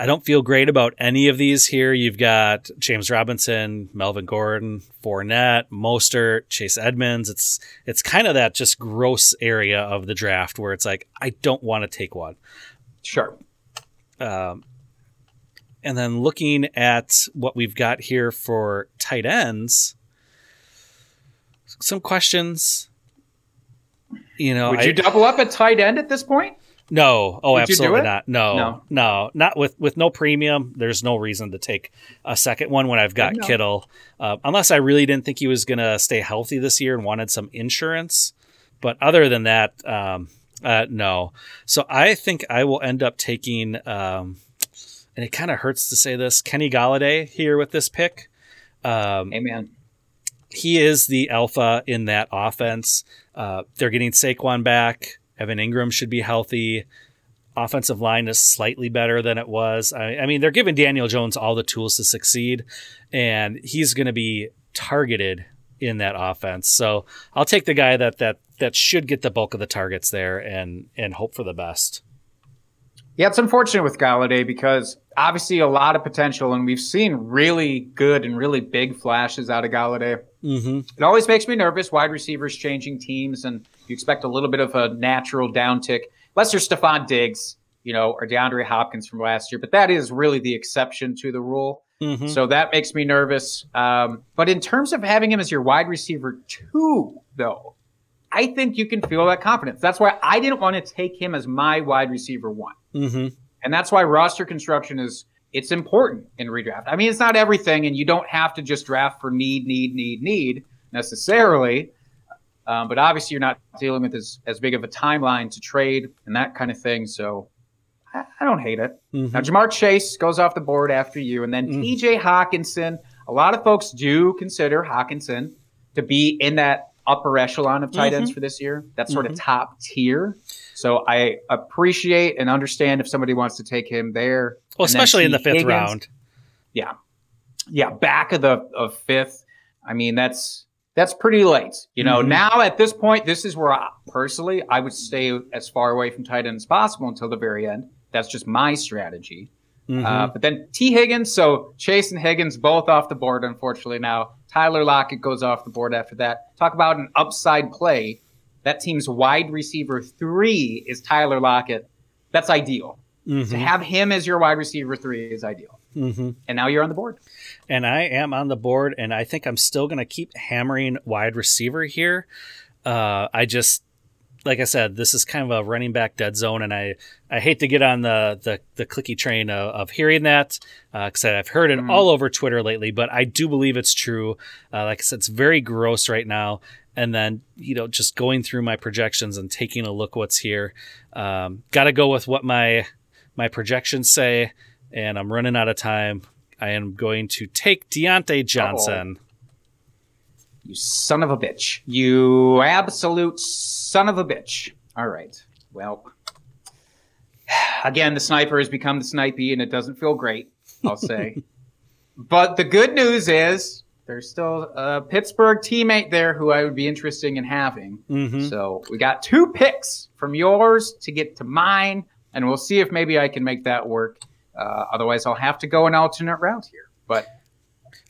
I don't feel great about any of these here. You've got James Robinson, Melvin Gordon, Fournette, Mostert, Chase Edmonds. It's it's kind of that just gross area of the draft where it's like I don't want to take one. Sure. Um, and then looking at what we've got here for tight ends, some questions. You know, Would I- you double up at tight end at this point? No, oh, do absolutely not. No, No. no, not with with no premium. There's no reason to take a second one when I've got No. Kittle, uh, unless I really didn't think he was going to stay healthy this year and wanted some insurance. But other than that, um, uh, no. So I think I will end up taking, um, and it kind of hurts to say this, Kenny Golladay here with this pick. Um, Amen. he is the alpha in that offense. Uh, they're getting Saquon back. Evan Engram should be healthy. Offensive line is slightly better than it was. I, I mean, they're giving Daniel Jones all the tools to succeed, and he's going to be targeted in that offense. So I'll take the guy that that that should get the bulk of the targets there, and and hope for the best. Yeah, it's unfortunate with Golladay because obviously a lot of potential, and we've seen really good and really big flashes out of Golladay. Mm-hmm. It always makes me nervous. Wide receivers changing teams, and you expect a little bit of a natural downtick. Unless you're Stefon Diggs, you know, or DeAndre Hopkins from last year, but that is really the exception to the rule. Mm-hmm. So that makes me nervous. Um, but in terms of having him as your wide receiver two, though, I think you can feel that confidence. That's why I didn't want to take him as my wide receiver one. Mm-hmm. And that's why roster construction is it's important in redraft. I mean, it's not everything, and you don't have to just draft for need, need, need, need necessarily. Um, but obviously, you're not dealing with as, as big of a timeline to trade and that kind of thing. So I, I don't hate it. Mm-hmm. Now, Ja'Marr Chase goes off the board after you, and then Mm. TJ Hockenson. A lot of folks do consider Hockenson to be in that upper echelon of tight Mm-hmm. ends for this year. That sort of top tier. So I appreciate and understand if somebody wants to take him there. Well, especially in the fifth Higgins. round. Yeah, yeah, back of the of fifth. I mean, that's that's pretty late. You know, Mhm. now at this point, this is where I, personally I would stay as far away from tight end as possible until the very end. That's just my strategy. Mhm. Uh, but then Tee Higgins, so Chase and Higgins both off the board, unfortunately now. Tyler Lockett goes off the board after that. Talk about an upside play. That team's wide receiver three is Tyler Lockett. That's ideal. To Mhm. have him as your wide receiver three is ideal. Mhm. And now you're on the board. and I am on the board, and I think I'm still going to keep hammering wide receiver here. Uh, I just, like I said, this is kind of a running back dead zone, and I, I hate to get on the the, the clicky train of, of hearing that because I've heard it Mhm. all over Twitter lately, but I do believe it's true. Uh, like I said, it's very gross right now. And then you know, just going through my projections and taking a look what's here. Um, Got to go with what my my projections say, and I'm running out of time. I am going to take Diontae Johnson. You son of a bitch. You absolute son of a bitch. All right. Well, [SIGHS] Again, the sniper has become the snipey, and it doesn't feel great. I'll say. [LAUGHS] but the good news is there's still a Pittsburgh teammate there who I would be interested in having. Mm-hmm. So we got two picks from yours to get to mine, and we'll see if maybe I can make that work. Uh, otherwise, I'll have to go an alternate route here. But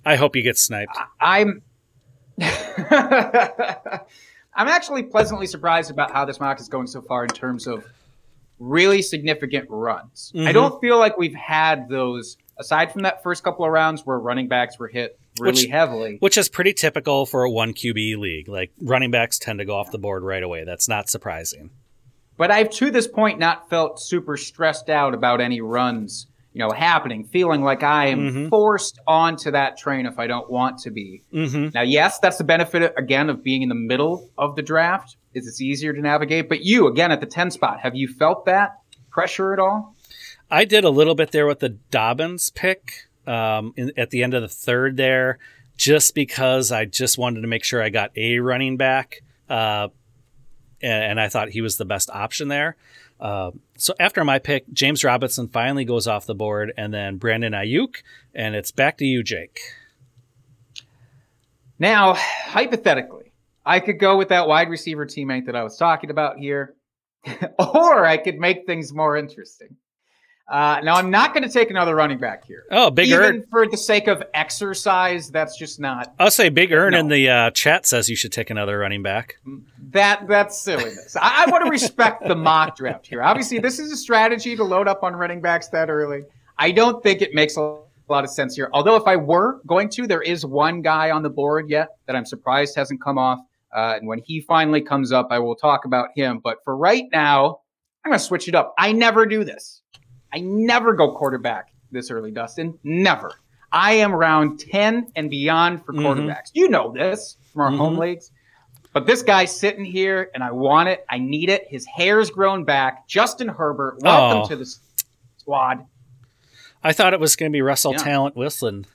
I hope you get sniped. I'm [LAUGHS] I'm actually pleasantly surprised about how this mock is going so far in terms of really significant runs. I Mhm. don't feel like we've had those aside from that first couple of rounds where running backs were hit really Which- heavily. Which is pretty typical for a one QB league. Like running backs tend to go off the board right away. That's not surprising. But I've to this point not felt super stressed out about any runs, you know, happening, feeling like I am Mhm. forced onto that train if I don't want to be. Mm-hmm. Now, yes, that's the benefit again of being in the middle of the draft, is it's easier to navigate. But you, again, at the 10 spot, have you felt that pressure at all? I did a little bit there with the Dobbins pick um, in, at the end of the third there, just because I just wanted to make sure I got a running back, uh, and, and I thought he was the best option there. Uh, so after my pick, James Robinson finally goes off the board, and then Brandon Aiyuk, and it's back to you, Jake. Now, hypothetically, I could go with that wide receiver teammate that I was talking about here, [LAUGHS] or I could make things more interesting. Uh, now, I'm not going to take another running back here. Oh, Big Even Earn. for the sake of exercise, that's just not I'll say Big Earn in the uh, chat says you should take another running back. that that's silliness. I, I want to respect the mock draft here. Obviously, this is a strategy to load up on running backs that early. I don't think it makes a lot of sense here. Although, if I were going to, there is one guy on the board yet that I'm surprised hasn't come off. Uh, and when he finally comes up, I will talk about him. But for right now, I'm going to switch it up. I never do this. I never go quarterback this early, Dustin. Never. I am round 10 and beyond for Mhm. quarterbacks. You know this from our home Mhm. leagues. But this guy's sitting here and I want it. I need it. His hair's grown back. Justin Herbert, welcome Oh. to the squad. I thought it was going to be Russell Yeah. Talent Whistling.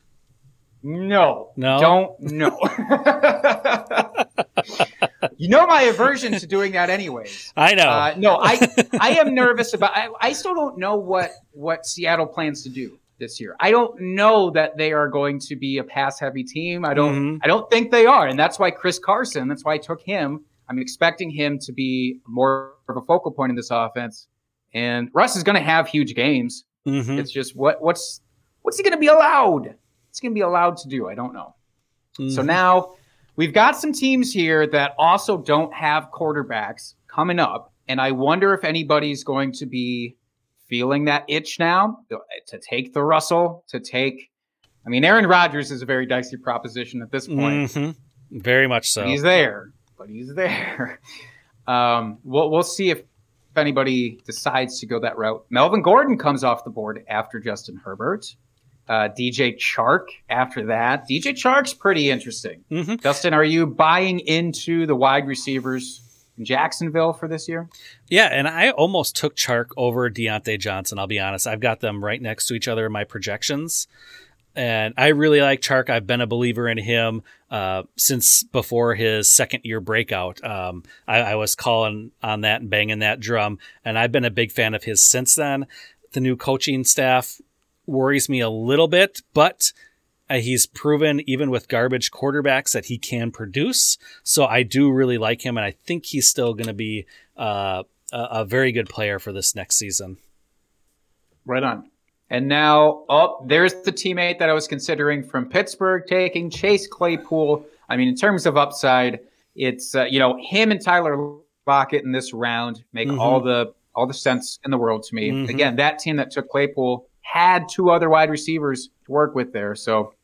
No. No? Don't no. [LAUGHS] [LAUGHS] you know my aversion to doing that anyways. I know. Uh, no, I I am nervous about. I, I still don't know what what Seattle plans to do this year. I don't know that they are going to be a pass heavy team. I don't. Mhm. I don't think they are, and that's why Chris Carson. That's why I took him. I'm expecting him to be more of a focal point in this offense. And Russ is going to have huge games. Mhm. It's just what what's what's he going to be allowed? What's he going to be allowed to do? I don't know. So Mhm. now we've got some teams here that also don't have quarterbacks coming up. And I wonder if anybody's going to be feeling that itch now to take the Russell, to take. I mean, Aaron Rodgers is a very dicey proposition at this point. Mhm. Very much so. He's there, but he's there. [LAUGHS] Um, we'll, we'll see if, if anybody decides to go that route. Melvin Gordon comes off the board after Justin Herbert. Uh, DJ Chark after that. DJ Chark's pretty interesting. Mhm. Dustin, are you buying into the wide receivers in Jacksonville for this year? Yeah, and I almost took Chark over Diontae Johnson. I'll be honest. I've got them right next to each other in my projections. And I really like Chark. I've been a believer in him uh, since before his second year breakout. Um, I, I was calling on that and banging that drum, and I've been a big fan of his since then. The new coaching staff worries me a little bit, but uh, he's proven even with garbage quarterbacks that he can produce. So I do really like him, and I think he's still going to be uh, a, a very good player for this next season. Right on. And now, oh, there's the teammate that I was considering from Pittsburgh taking Chase Claypool. I mean, in terms of upside, it's uh, you know him and Tyler Lockett in this round make Mhm. all the all the sense in the world to me. Mhm. Again, that team that took Claypool had two other wide receivers to work with there, so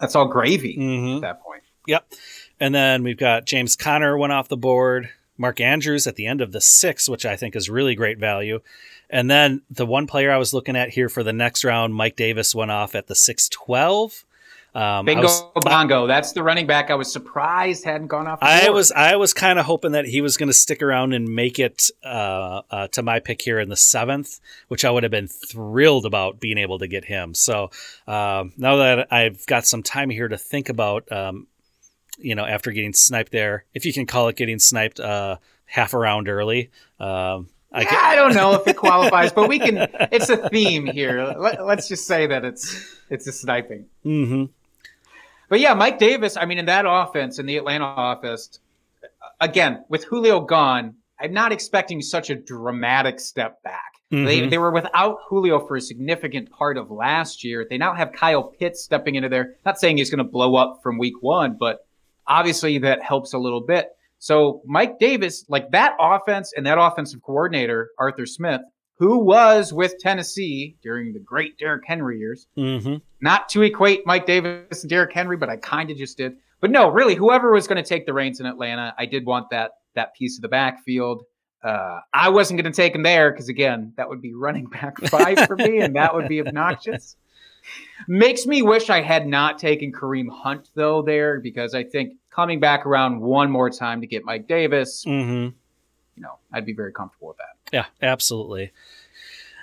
that's all gravy Mm-hmm. at that point. Yep. And then we've got James Conner went off the board, Mark Andrews at the end of the six, which I think is really great value. And then the one player I was looking at here for the next round, Mike Davis went off at the six twelve. Um, Bingo was, bongo. That's the running back I was surprised hadn't gone off. the I board. was I was kind of hoping that he was going to stick around and make it uh, uh, to my pick here in the seventh, which I would have been thrilled about being able to get him. So um, now that I've got some time here to think about, um, you know, after getting sniped there, if you can call it getting sniped uh, half a round early, um, I Yeah, I [LAUGHS] don't know if it [LAUGHS] qualifies, but we can. It's a theme here. Let, us just say that it's it's a sniping. Mhm. But yeah, Mike Davis. I mean, in that offense, in the Atlanta office, again with Julio gone, I'm not expecting such a dramatic step back. They Mhm. they were without Julio for a significant part of last year. They now have Kyle Pitts stepping into there. Not saying he's going to blow up from week one, but obviously that helps a little bit. So Mike Davis, like that offense and that offensive coordinator, Arthur Smith, who was with Tennessee during the great Derrick Henry years, Mhm. not to equate Mike Davis and Derrick Henry, but I kind of just did. But no, really, whoever was going to take the reins in Atlanta, I did want that that piece of the backfield. Uh, I wasn't going to take him there because again, that would be running back [LAUGHS] five for me, and that would be obnoxious. Makes me wish I had not taken Kareem Hunt though there because I think coming back around one more time to get Mike Davis, Mhm. you know, I'd be very comfortable with that. Yeah, absolutely.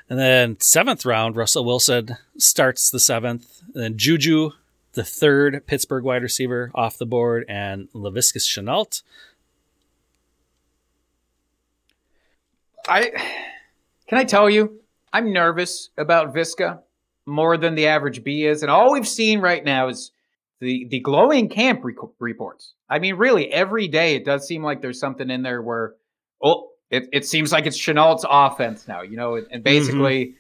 And then seventh round, Russell Wilson starts the seventh. And then Juju, the third Pittsburgh wide receiver, off the board, and Laviska Shenault. I can I tell you, I'm nervous about Viska more than the average B is, and all we've seen right now is the the glowing camp re- reports. I mean, really, every day it does seem like there's something in there where, oh, it, it seems like it's Shenault's offense now, you know, and basically.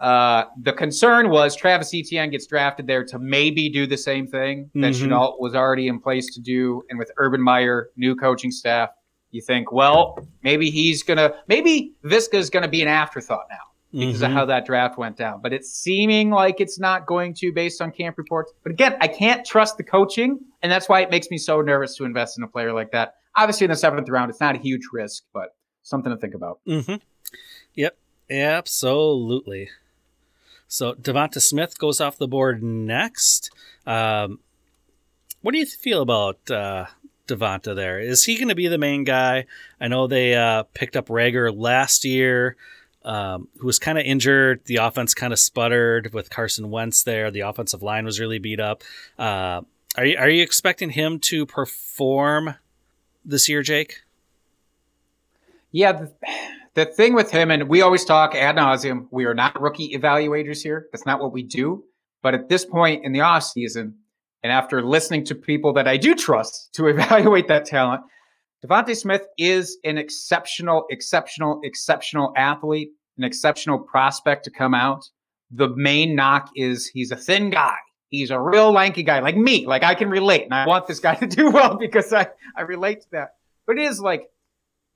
Uh, the concern was Travis Etienne gets drafted there to maybe do the same thing that Mhm. Shenault was already in place to do. And with Urban Meyer, new coaching staff, you think, well, maybe he's gonna, maybe Viska's gonna be an afterthought now because of Mhm. how that draft went down. But it's seeming like it's not going to based on camp reports. But again, I can't trust the coaching, and that's why it makes me so nervous to invest in a player like that. Obviously, in the seventh round, it's not a huge risk, but something to think about. Mm-hmm. Yep, absolutely. So DeVonta Smith goes off the board next. Um, what do you feel about uh, DeVonta there? Is he going to be the main guy? I know they uh, picked up Reagor last year, um, who was kind of injured. The offense kind of sputtered with Carson Wentz there. The offensive line was really beat up. Uh, are you are you expecting him to perform this year, Jake? Yeah, the, the thing with him, and we always talk ad nauseum, we are not rookie evaluators here. That's not what we do. But at this point in the off season, and after listening to people that I do trust to [LAUGHS] evaluate that talent, DeVonta Smith is an exceptional, exceptional, exceptional athlete, an exceptional prospect to come out. The main knock is he's a thin guy. He's a real lanky guy, like me. Like I can relate, and I want this guy [LAUGHS] to do well because I I relate to that. But it is like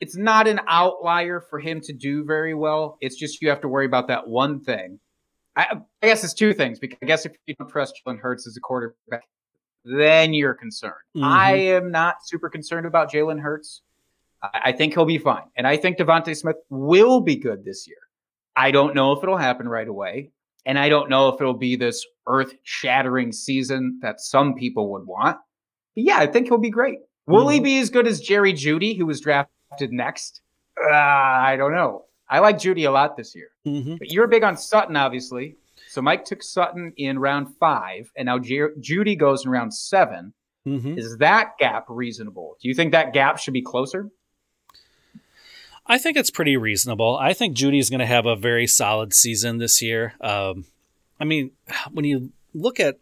it's not an outlier for him to do very well. It's just you have to worry about that one thing. I, I guess it's two things because I guess if you don't trust Jalen Hurts as a quarterback, then you're concerned. Mhm. I am not super concerned about Jalen Hurts. I, I think he'll be fine, and I think DeVonta Smith will be good this year. I don't know if it'll happen right away, and I don't know if it'll be this earth-shattering season that some people would want. But yeah, I think he'll be great. Will he Mhm. be as good as Jerry Jeudy, who was drafted next? Uh, I don't know. I like Jeudy a lot this year. Mm-hmm. But you're big on Sutton, obviously. So Mike took Sutton in round five, and now Jeudy goes in round seven. Mm-hmm. Is that gap reasonable? Do you think that gap should be closer? I think it's pretty reasonable. I think Jeudy's going to have a very solid season this year. Um, I mean, when you look at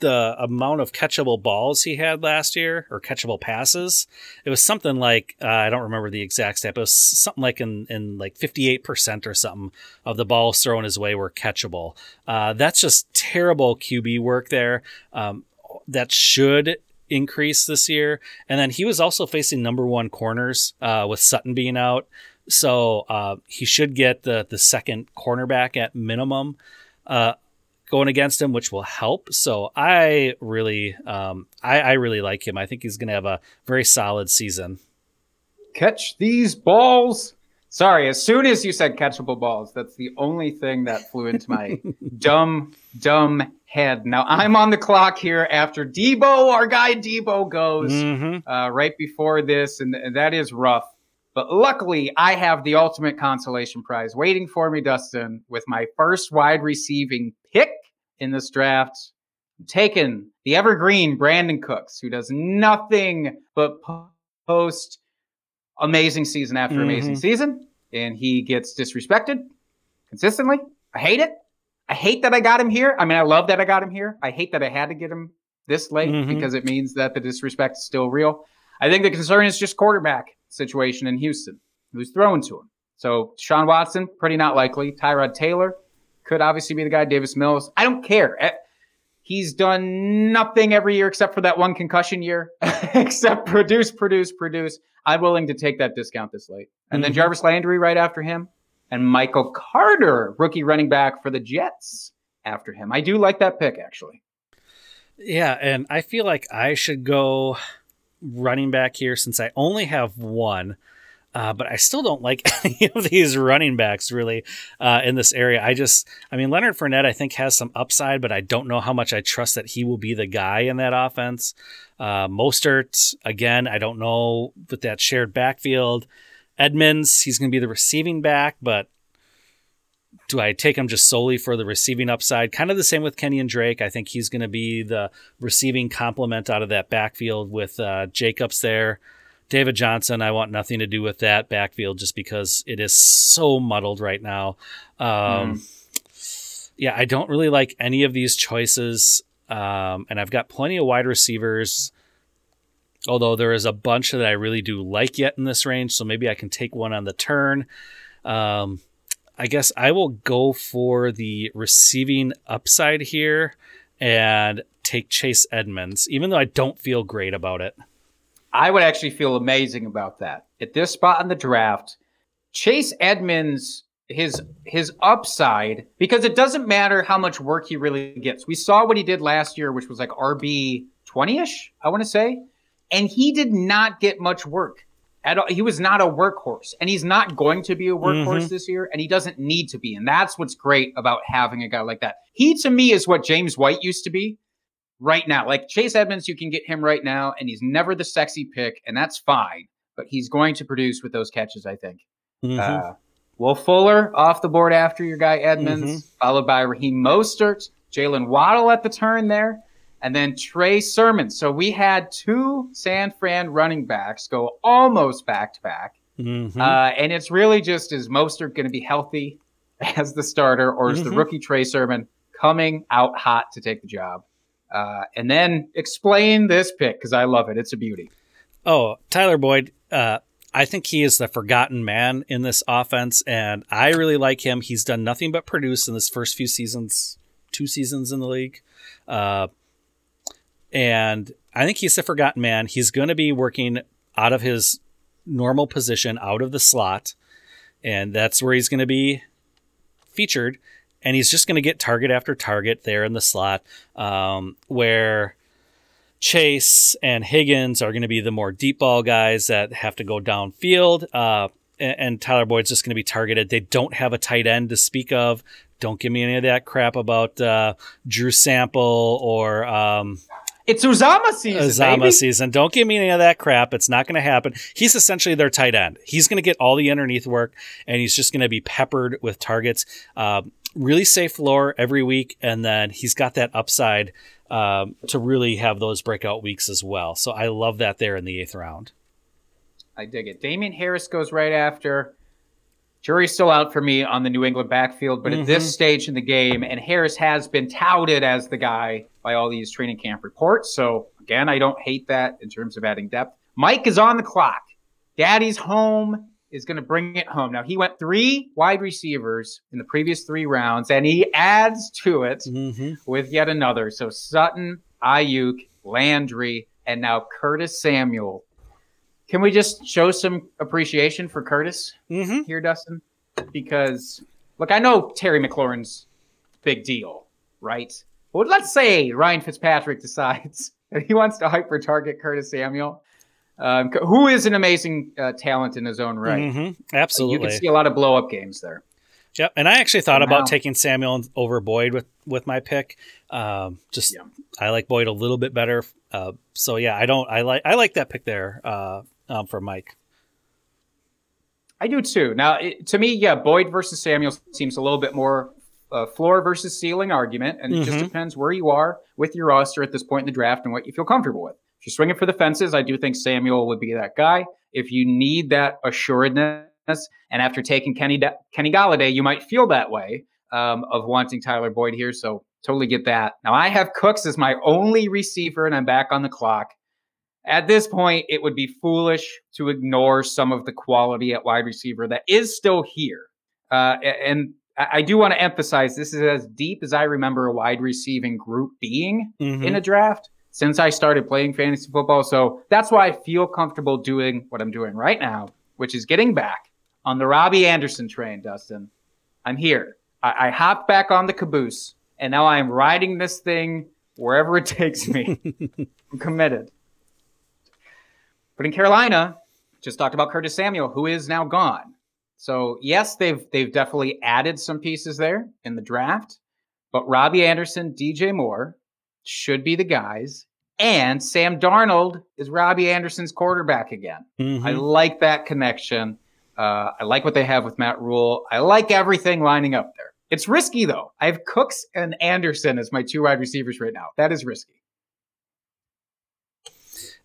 the amount of catchable balls he had last year or catchable passes, it was something like uh, I don't remember the exact stat, but it was something like in, in like 58% or something of the balls thrown his way were catchable. Uh, that's just terrible QB work there. Um, that should increase this year. And then he was also facing number one corners uh, with Sutton being out. So uh, he should get the, the second cornerback at minimum uh, going against him, which will help. So I really, um, I, I really like him. I think he's going to have a very solid season. Catch these balls. Sorry, as soon as you said catchable balls, that's the only thing that flew into my [LAUGHS] dumb, dumb head. Now I'm on the clock here after Deebo, our guy Deebo goes. Mm-hmm. uh, right before this, and, and that is rough. But luckily, I have the ultimate consolation prize waiting for me, Dustin, with my first wide receiving pick in this draft. I'm taking the evergreen Brandin Cooks, who does nothing but post amazing season after amazing Mhm. season. and he gets disrespected consistently. I hate it. I hate that I got him here. I mean, I love that I got him here. I hate that I had to get him this late Mhm. because it means that the disrespect is still real. I think the concern is just quarterback situation in Houston, who's throwing to him. So Sean Watson, pretty not likely. Tyrod Taylor could obviously be the guy. Davis Mills, I don't care. He's done nothing every year except for that one concussion year, [LAUGHS] except produce, produce, produce. I'm willing to take that discount this late. And then Mhm. Jarvis Landry right after him, and Michael Carter, rookie running back for the Jets, after him. I do like that pick actually. Yeah, and I feel like I should go running back here since I only have one. Uh, but I still don't like [LAUGHS] any of these running backs really uh, in this area. I just, I mean, Leonard Fournette I think has some upside, but I don't know how much I trust that he will be the guy in that offense. Uh, Mostert again, I don't know with that shared backfield. Edmonds, he's going to be the receiving back, but do I take him just solely for the receiving upside? Kind of the same with Kenyan Drake. I think he's going to be the receiving complement out of that backfield with uh, Jacobs there. David Johnson, I want nothing to do with that backfield just because it is so muddled right now. Um, Yeah, I don't really like any of these choices. Um, and I've got plenty of wide receivers, although there is a bunch that I really do like yet in this range. So maybe I can take one on the turn. Um, I guess I will go for the receiving upside here and take Chase Edmonds, even though I don't feel great about it. I would actually feel amazing about that. At this spot in the draft, Chase Edmonds, his his upside, because it doesn't matter how much work he really gets. We saw what he did last year, which was like RB 20-ish, I want to say. And he did not get much work. At all. He was not a workhorse. And he's not going to be a workhorse this year, and he doesn't need to be. And that's what's great about having a guy like that. He to me is what James White used to be right now. Like Chase Edmonds, you can get him right now, and he's never the sexy pick, and that's fine. But he's going to produce with those catches, I think. Mhm. Uh, Will Fuller off the board after your guy Edmonds, followed by Raheem Mostert, Jaylen Waddle at the turn there, and then Trey Sermon. So we had two San Fran running backs go almost back to back. Mhm. Uh, and it's really just is Mostert going to be healthy [LAUGHS] as the starter, or is the Mhm. rookie Trey Sermon coming out hot to take the job? Uh, and then explain this pick because I love it. It's a beauty. Oh, Tyler Boyd. Uh, I think he is the forgotten man in this offense, and I really like him. He's done nothing but produce in his first few seasons, two seasons in the league. Uh, and I think he's a forgotten man. He's going to be working out of his normal position, out of the slot, and that's where he's going to be featured. And he's just going to get target after target there in the slot, um, where Chase and Higgins are going to be the more deep ball guys that have to go downfield. Uh, and, and Tyler Boyd's just going to be targeted. They don't have a tight end to speak of. Don't give me any of that crap about uh, Drew Sample or um, It's Uzomah season. Uzomah baby. season. Don't give me any of that crap. It's not going to happen. He's essentially their tight end. He's going to get all the underneath work, and he's just going to be peppered with targets. Um, really safe floor every week, and then he's got that upside um, to really have those breakout weeks as well. So I love that there in the eighth round. I dig it. Damien Harris goes right after. Jury's still out for me on the New England backfield, but at Mhm. this stage in the game, and Harris has been touted as the guy by all these training camp reports. So again, I don't hate that in terms of adding depth. Mike is on the clock. Daddy's home is going to bring it home. Now he went three wide receivers in the previous three rounds, and he adds to it Mm-hmm. with yet another. So Sutton, Aiyuk, Landry, and now Curtis Samuel. Can we just show some appreciation for Curtis Mm-hmm. here, Dustin? Because look, I know Terry McLaurin's big deal, right? But let's say Ryan Fitzpatrick decides [LAUGHS] that he wants to hyper target Curtis Samuel, um, who is an amazing uh, talent in his own right. Mm-hmm. You can see a lot of blow up games there. Yep, and I actually thought So about taking Samuel over Boyd with with my pick. Um, just Yeah. I like Boyd a little bit better. Uh, so yeah, I don't. I like I like that pick there uh, um, for Mike. I do too. Now, it, to me, yeah, Boyd versus Samuel seems a little bit more uh, floor versus ceiling argument, and it just Mhm. depends where you are with your roster at this point in the draft and what you feel comfortable with. If you're swinging for the fences, I do think Samuel would be that guy. If you need that assuredness And after taking Kenny Kenny Golladay, you might feel that way um, of wanting Tyler Boyd here. So totally get that. Now I have Cooks as my only receiver, and I'm back on the clock. At this point, it would be foolish to ignore some of the quality at wide receiver that is still here. Uh, and I do want to emphasize this is as deep as I remember a wide receiving group being Mhm. in a draft since I started playing fantasy football. So that's why I feel comfortable doing what I'm doing right now, which is getting back on the Robbie Anderson train, Dustin. I'm here. I, I hopped back on the caboose, and now I'm riding this thing wherever it takes me. [LAUGHS] I'm committed. But in Carolina, just talked about Curtis Samuel, who is now gone. So yes, they've they've definitely added some pieces there in the draft, but Robbie Anderson, DJ Moore should be the guys, and Sam Darnold is Robbie Anderson's quarterback again. Mhm. I like that connection. Uh, I like what they have with Matt Rhule. I like everything lining up there. It's risky though. I have Cooks and Anderson as my two wide receivers right now. That is risky.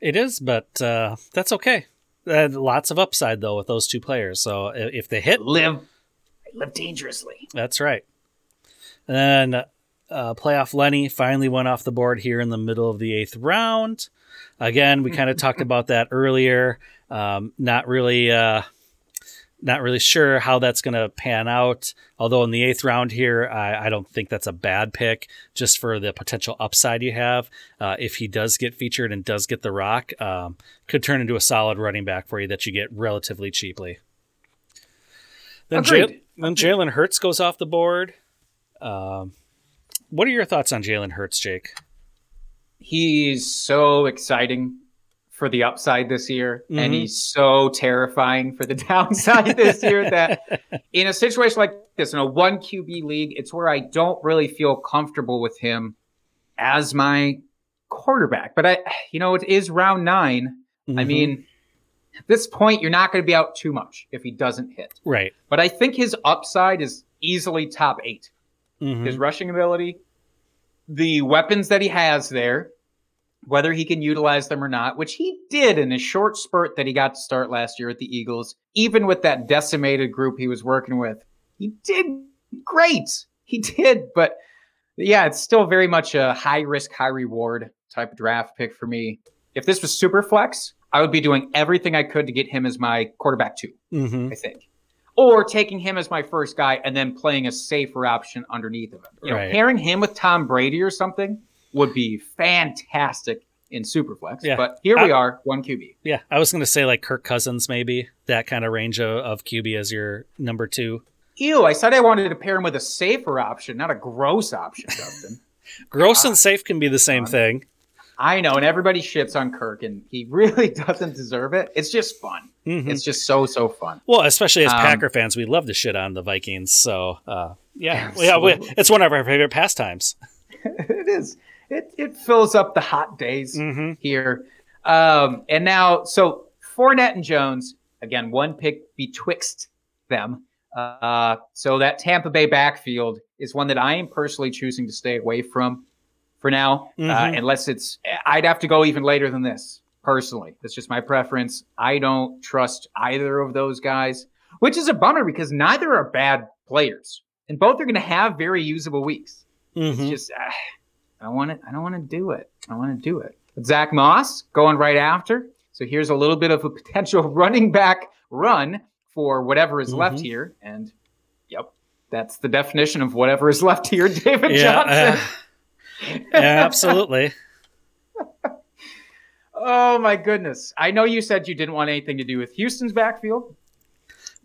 It is, but uh, that's okay. Uh, lots of upside though with those two players. So if they hit, Live, live dangerously. that's right. And then uh, playoff Lenny finally went off the board here in the middle of the eighth round. Again, we kind of talked [LAUGHS] about that earlier. Um, not really, uh, not really sure how that's going to pan out. Although in the eighth round here, I, I don't think that's a bad pick, just for the potential upside you have. Uh, if he does get featured and does get the rock, um, could turn into a solid running back for you that you get relatively cheaply. Then, Jal- then Jalen Hurts goes off the board. Um, what are your thoughts on Jalen Hurts, Jake? He's so exciting for the upside this year, Mhm. and he's so terrifying for the [LAUGHS] downside this year that [LAUGHS] in a situation like this, in a one QB league, it's where I don't really feel comfortable with him as my quarterback. But I, you know, it is round 9 I Mhm. mean, at this point, you're not going to be out too much if he doesn't hit. right. But I think his upside is easily top eight. Mhm. His rushing ability, the weapons that he has there, whether he can utilize them or not, which he did in a short spurt that he got to start last year at the Eagles, even with that decimated group he was working with. He did great. He did, but yeah, it's still very much a high risk, high reward type of draft pick for me. If this was super flex, I would be doing everything I could to get him as my quarterback two. Mhm. I think. Or taking him as my first guy and then playing a safer option underneath of him. You know, pairing him with Tom Brady or something would be fantastic in Superflex. Yeah. But here we I- are, one QB. Yeah, I was going to say like Kirk Cousins, maybe that kind of range of, of QB as your number two. Ew, I said I wanted to pair him with a safer option, not a gross option, Justin. [LAUGHS] Gross and safe can be the same thing. I know, and everybody shits on Kirk, and he [LAUGHS] really doesn't deserve it. It's just fun. Mhm. It's just so, so fun. Well, especially as Um, Packer fans, we love to shit on the Vikings. So, uh, yeah, [LAUGHS] yeah, we, it's one of our favorite pastimes. it is. It, it fills up the hot days. hmm here. Um, and now, so Fournette and Jones, again, one pick betwixt them. Uh, so that Tampa Bay backfield is one that I am personally choosing to stay away from for now, uh, Mhm. unless it's, I'd have to go even later than this, personally. That's just my preference. I don't trust either of those guys, which is a bummer because neither are bad players. And both are going to have very usable weeks. It's hmm just ah, I want to. I don't want to do it. I want to do it. But Zach Moss going right after. So here's a little bit of a [LAUGHS] potential running back run for whatever is left Mhm. here, and yep, that's the definition of whatever is left here. [LAUGHS] David Yeah, Johnson. uh, [LAUGHS] yeah, absolutely. oh my goodness! I know you said you didn't want anything to do with Houston's backfield.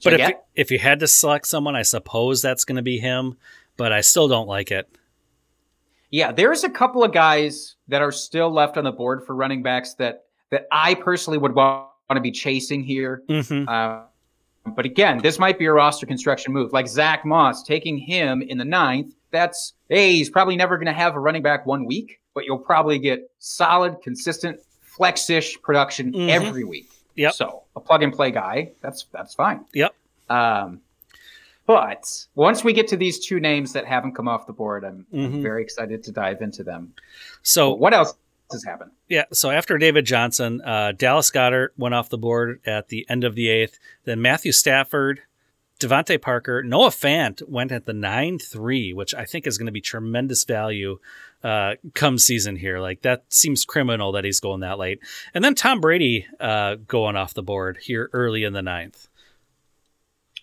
But if you, if you had to select someone, I suppose that's going to be him. But I still don't like it. Yeah, there's a couple of guys that are still left on the board for running backs that that I personally would want to be chasing here. hmm Uh, but again, this might be a roster construction move. Like Zach Moss, taking him in the ninth, that's, hey, he's probably never going to have a running back one week, but you'll probably get solid, consistent, flex-ish production Mhm. every week. Yep. So a plug and play guy, that's that's fine. Yep. Um, but once we get to these two names that haven't come off the board, I'm, Mhm. very excited to dive into them. So what else? has happened? Yeah, so after David Johnson, uh, Dallas Goedert went off the board at the end of the eighth. Then Matthew Stafford, DeVante Parker, Noah Fant went at the 9 3, which I think is going to be tremendous value uh, come season here. Like, that seems criminal that he's going that late. And then Tom Brady uh, going off the board here early in the ninth.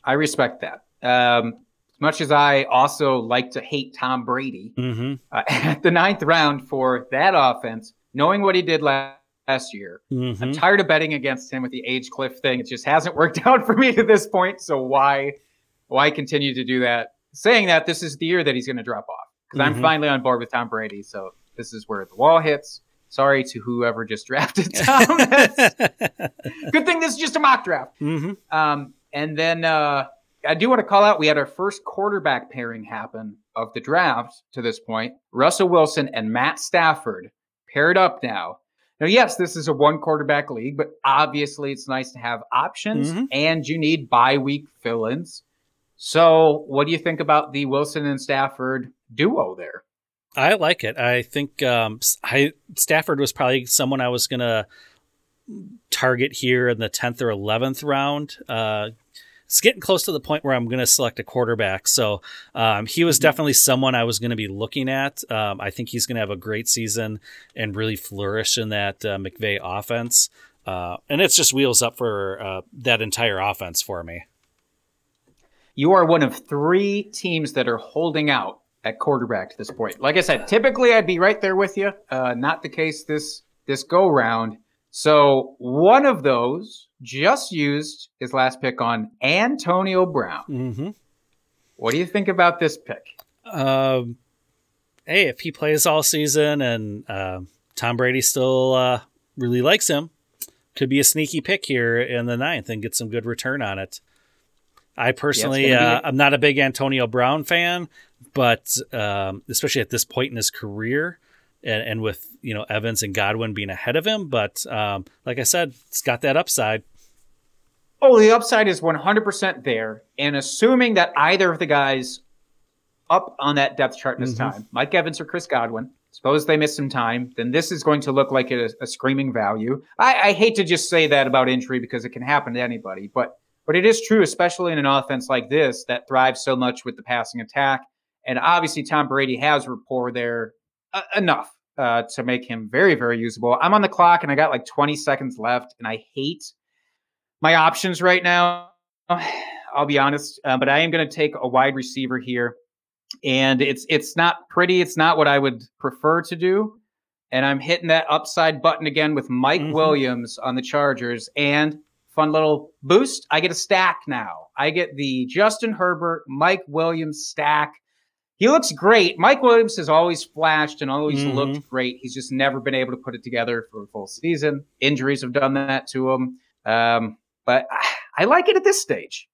I respect that. Um, as much as I also like to hate Tom Brady Mm-hmm. uh, [LAUGHS] at the ninth round for that offense, knowing what he did last, last year, Mm-hmm. I'm tired of betting against him with the age cliff thing. It just hasn't [LAUGHS] worked out for me to this point. So why, why continue to do that? Saying that this is the year that he's going to drop off because I'm Mhm. finally on board with Tom Brady. So this is where the wall hits. Sorry to whoever just [LAUGHS] drafted Tom. Good thing this is just a mock draft. mm-hmm. Um, and then uh, I do want to call out we had our first quarterback pairing happen of the draft to this point. Russell Wilson and Matt Stafford paired up now. Now, yes, this is a one quarterback league, but obviously it's nice to have options Mhm. and you need bye week fill ins. So, what do you think about the Wilson and Stafford duo there? I like it. I think um, I, Stafford was probably someone I was going to target here in the 10th or 11th round. Uh, it's getting close to the point where I'm going to select a quarterback. So um, he was definitely someone I was going to be looking at. Um, I think he's going to have a great season and really flourish in that uh, McVay offense. Uh, and it's just wheels up for uh, that entire offense for me. You are one of three teams that are holding out at quarterback to this point. Like I said, typically I'd be right there with you. Uh, not the case this this go round. So one of those just used his last pick on Antonio Brown. Mm-hmm. What do you think about this pick? Um, hey, if he plays all season and uh, Tom Brady still uh, really likes him, could be a sneaky pick here in the ninth and get some good return on it. I personally, be uh, I'm not a big Antonio Brown fan, but um, especially at this point in his career, and, and with you know Evans and Godwin being ahead of him, but um, like I said, it's got that upside. Oh, the upside is 100% there. And assuming that either of the guys up on that depth chart this Mhm. time, Mike Evans or Chris Godwin, suppose they miss some time, then this is going to look like a, a screaming value. I, I hate to just say that about injury because it can happen to anybody, but but it is true, especially in an offense like this that thrives so much with the passing attack. And obviously, Tom Brady has rapport there uh, enough uh, to make him very, very usable. I'm on the clock and I got like 20 seconds left, and I hate my options right now. [SIGHS] I'll be honest, uh, but I am going to take a wide receiver here, and it's it's not pretty. It's not what I would prefer to do, and I'm hitting that upside button again with Mike Mhm. Williams on the Chargers. And fun little boost, I get a stack now. I get the Justin Herbert, Mike Williams stack. He looks great. Mike Williams has always flashed and always Mhm. looked great. He's just never been able to put it together for a full season. Injuries have done that to him. Um, but I- I like it at this stage.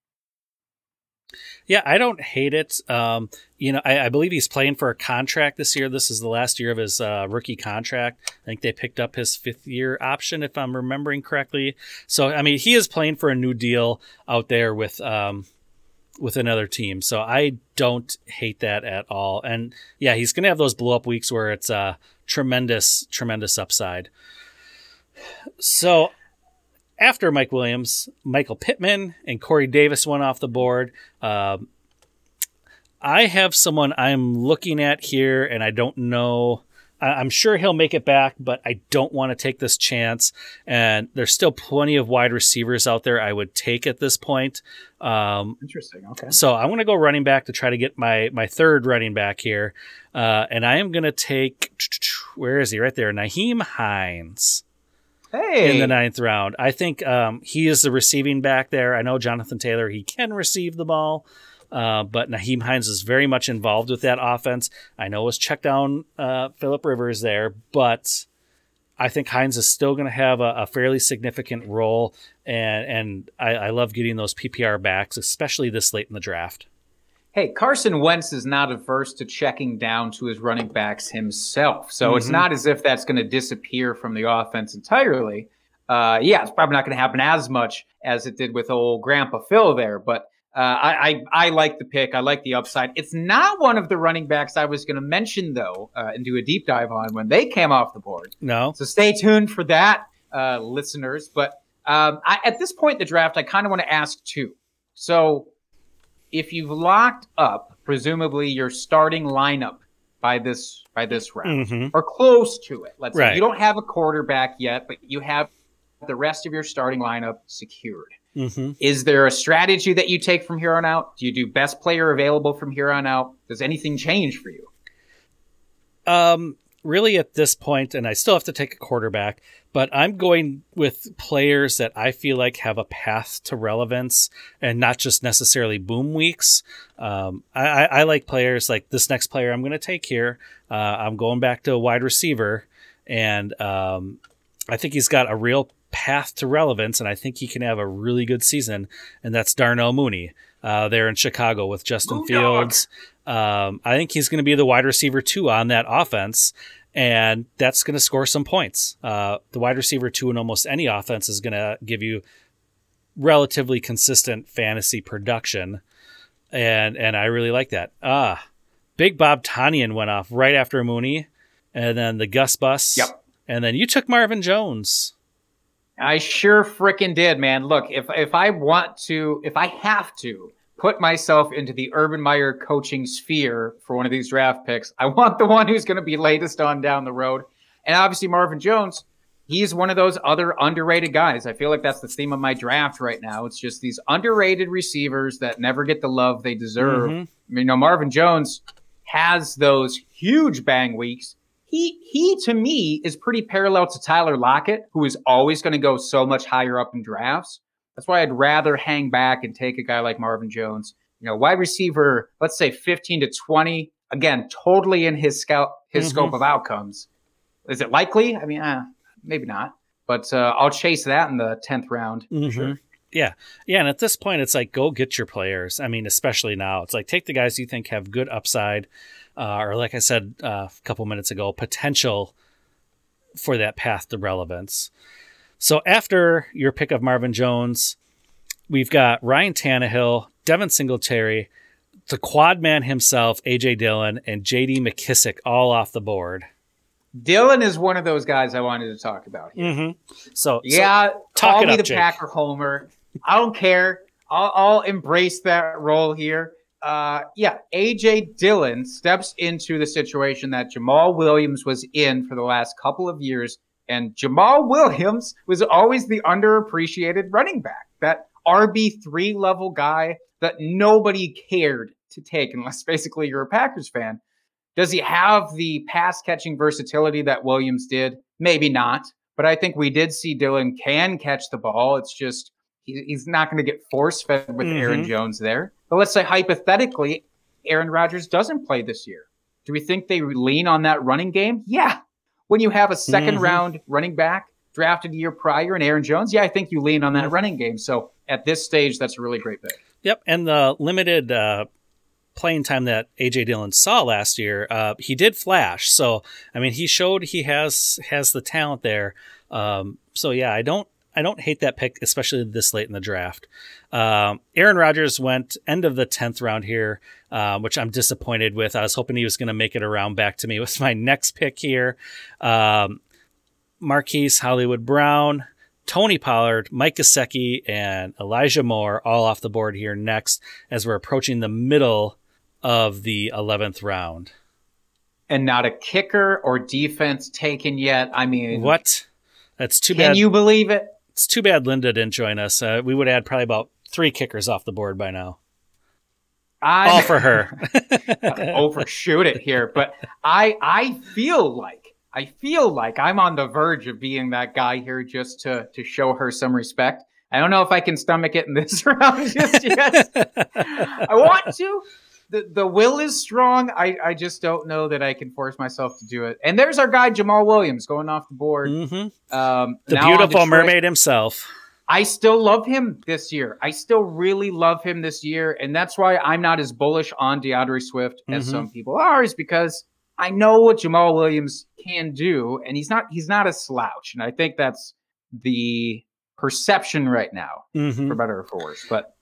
Yeah, I don't hate it. Um, you know, I, I believe he's playing for a contract this year. This is the last year of his uh, rookie contract. I think they picked up his fifth year option, if I'm remembering correctly. So, I mean, he is playing for a new deal out there with um, with another team. So, I don't hate that at all. And yeah, he's going to have those blow up weeks where it's a tremendous, tremendous upside. So, after Mike Williams, Michael Pittman and Corey Davis went off the board. Um, I have someone I'm looking at here, and I don't know. I'm sure he'll make it back, but I don't want to take this chance. And there's still plenty of wide receivers out there I would take at this point. Um, Interesting. Okay. so I'm going to go running back to try to get my my third running back here, uh, and I am going to take where is he? Right there, Nyheim Hines Hey. in the ninth round. I think um, he is the receiving back there. I know Jonathan Taylor, he can receive the ball, uh, but Nyheim Hines is very much involved with that offense. I know it's check down uh, Philip Rivers there, but I think Hines is still going to have a, a fairly significant role, and and I, I love getting those PPR backs, especially this late in the draft. Hey, Carson Wentz is not averse to checking down to his running backs himself. So it's Mhm. not as if that's going to disappear from the offense entirely. Uh, yeah, it's probably not going to happen as much as it did with old Grandpa Phil there. But Uh, I, I I like the pick. I like the upside. It's not one of the running backs I was going to mention though, uh, and do a deep dive on when they came off the board. No. So stay tuned for that, uh, listeners. But um, I, at this point in the draft, I kind of want to ask two. So if you've locked up, presumably your starting lineup by this by this round hmm or close to it. Let's say you don't have a quarterback yet, but you have the rest of your starting lineup secured. Hmm Is there a strategy that you take from here on out? Do you do best player available from here on out? Does anything change for you? Um, really, at this point, and I still have to take a quarterback, but I'm going with players that I feel like have a path to relevance and not just necessarily boom weeks. Um, I, I, I like players like this next player I'm going to take here. Uh, I'm going back to a wide receiver, and um, I think he's got a real path to relevance, and I think he can have a really good season, and that's Darnell Mooney. Uh, there in Chicago with Justin. Fields. Um, I think he's going to be the wide receiver two on that offense, and that's going to score some points. Uh, the wide receiver two in almost any offense is going to give you relatively consistent fantasy production, and and I really like that. Ah, Big Bob Tonyan went off right after Mooney, and then the Gus Bus. Yep. And then you took Marvin Jones. I sure frickin' did, man. Look, if if I want to, if I have to put myself into the Urban Meyer coaching sphere for one of these draft picks, I want the one who's going to be latest on down the road. And obviously, Marvin Jones, he's one of those other underrated guys. I feel like that's the theme of my draft right now. It's just these underrated receivers that never get the love they deserve. Mhm. You know, Marvin Jones has those huge bang weeks. He he to me is pretty parallel to Tyler Lockett, who is always going to go so much higher up in drafts. That's why I'd rather hang back and take a guy like Marvin Jones. You know, wide receiver, let's say 15 to 20. Again, totally in his scout his Mhm. scope of outcomes. Is it likely? I mean, uh, maybe not. But uh, I'll chase that in the 10th round. Mhm. Sure. Yeah. Yeah. And at this point, it's like, go get your players. I mean, especially now, it's like take the guys you think have good upside, uh, or like I said uh, a couple minutes ago, potential for that path to relevance. So after your pick of Marvin Jones, we've got Ryan Tannehill, Devin Singletary, the quad man himself, AJ Dillon, and JD McKissic all off the board. Dillon is one of those guys I wanted to talk about. here. Mm-hmm. So, so Yeah, talk call me up, the Jake. Packer Homer. I don't care. I'll, I'll embrace that role here. Uh, yeah, AJ Dillon steps into the situation that Jamaal Williams was in for the last couple of years, and Jamaal [LAUGHS] Williams was always the underappreciated running back, that RB three level guy that nobody cared to take, unless [LAUGHS] basically you're a Packers fan. Does he have the pass catching versatility that Williams did? Maybe not. But I think we did see Dillon can catch the ball. It's just he, he's not going to get force fed with Aaron Mhm. Jones there. But let's say hypothetically, Aaron Rodgers doesn't play this year. Do we think they lean on that running game? Yeah. When you have a 2nd Mhm. round running back drafted a year prior and Aaron Jones, yeah, I think you lean on that Mhm. running game. So at this stage, that's a really great pick. Yep, and the limited uh, playing time that AJ Dillon saw last year, uh, he did flash. So I mean, he showed he has has the talent there. Um, so yeah, I don't I don't hate that pick, especially this late in the draft. Um, Aaron Rodgers went end of the tenth round here, uh, which I'm disappointed with. I was hoping he was going to make it around back to me with my next pick here. Um, Marquise Hollywood Brown. Tony Pollard, Mike Gesicki, and Elijah Moore all off the board here next as we're approaching the middle of the 11th round. And not a kicker or defense taken yet. I mean, What? That's too Can bad. Can you believe it? It's too bad Linda didn't join us. Uh, we would add probably about three kickers off the board by now. I All for her. [LAUGHS] overshoot it here, but I I feel like I feel like I'm on the verge of being that guy here just to to show her some respect. I don't know if I can stomach it in this [LAUGHS] round just yet. I want to. The the will is strong. I I just don't know that I can force myself to do it. And there's our guy Jamaal Williams going off the board. hmm Um, The beautiful mermaid himself. I still love him this year. I still really love him this year, and that's why I'm not as bullish on D'Andre Swift as Mhm. some people are. Is because I know what Jamaal Williams can do, and he's not he's not a slouch, and I think that's the perception right now, hmm for better or for worse. But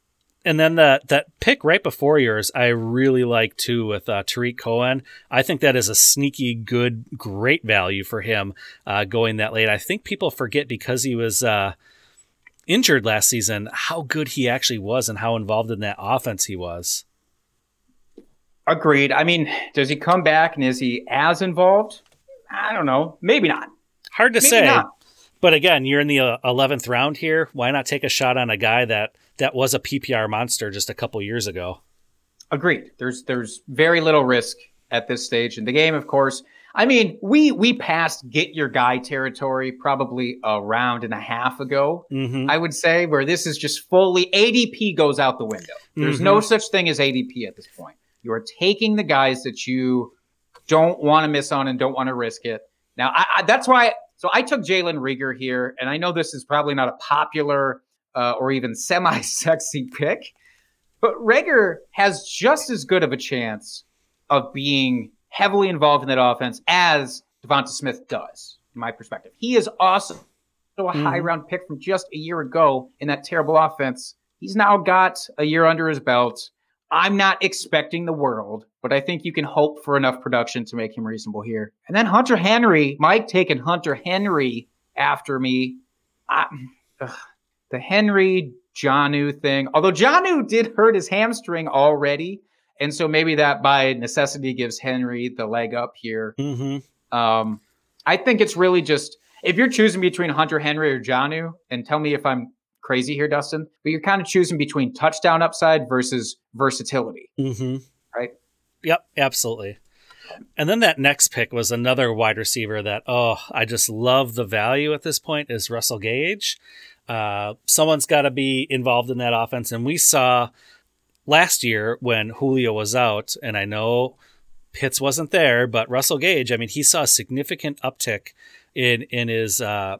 And then that that pick right before yours, I really like too with uh, Tarik Cohen. I think that is a sneaky good, great value for him uh, going that late. I think people forget because he was uh, injured last season how good he actually was and how involved in that offense he was. Agreed. I mean, does he come back and is he as involved? I don't know. Maybe not. Hard to Maybe say. not. But again, you're in the uh, eleventh round here. Why not take a shot on a guy that that was a PPR monster just a couple years ago? Agreed. There's there's very little risk at this stage in the game, of course. I mean, we we passed get your guy territory probably a round and a half ago. Mm-hmm. I would say where this is just fully ADP goes out the window. There's no such thing as ADP at this point. You are taking the guys that you don't want to miss on and don't want to risk it. Now, I, I, that's why. So I took Jalen Reagor here, and I know this is probably not a popular uh, or even semi-sexy [LAUGHS] pick, but Reagor has just as good of a chance of being heavily involved in that offense as DeVonta Smith does, in my perspective. He is awesome. So a high round pick from just a year ago in that terrible offense. He's now got a year under his belt. I'm not expecting the world, but I think you can hope for enough production to make him reasonable here. And then Hunter Henry, Mike taking Hunter Henry after me. I, ugh, the Henry Jonnu thing, although Jonnu did hurt his hamstring already. And so maybe that by necessity gives Henry the leg up here. Mm-hmm. Um, I think it's really just if you're choosing between Hunter Henry or Jonnu, and tell me if I'm crazy here, Dustin, but you're kind of choosing between touchdown upside versus versatility, Mm-hmm. right? Yep, absolutely. And then that next pick was another wide receiver that oh, I just love the value at this point is Russell Gage. Uh, someone's got to be involved in that offense, and we saw last year when Julio was out, and I know Pitts wasn't there, but Russell Gage, I mean, he saw a significant uptick in in his uh,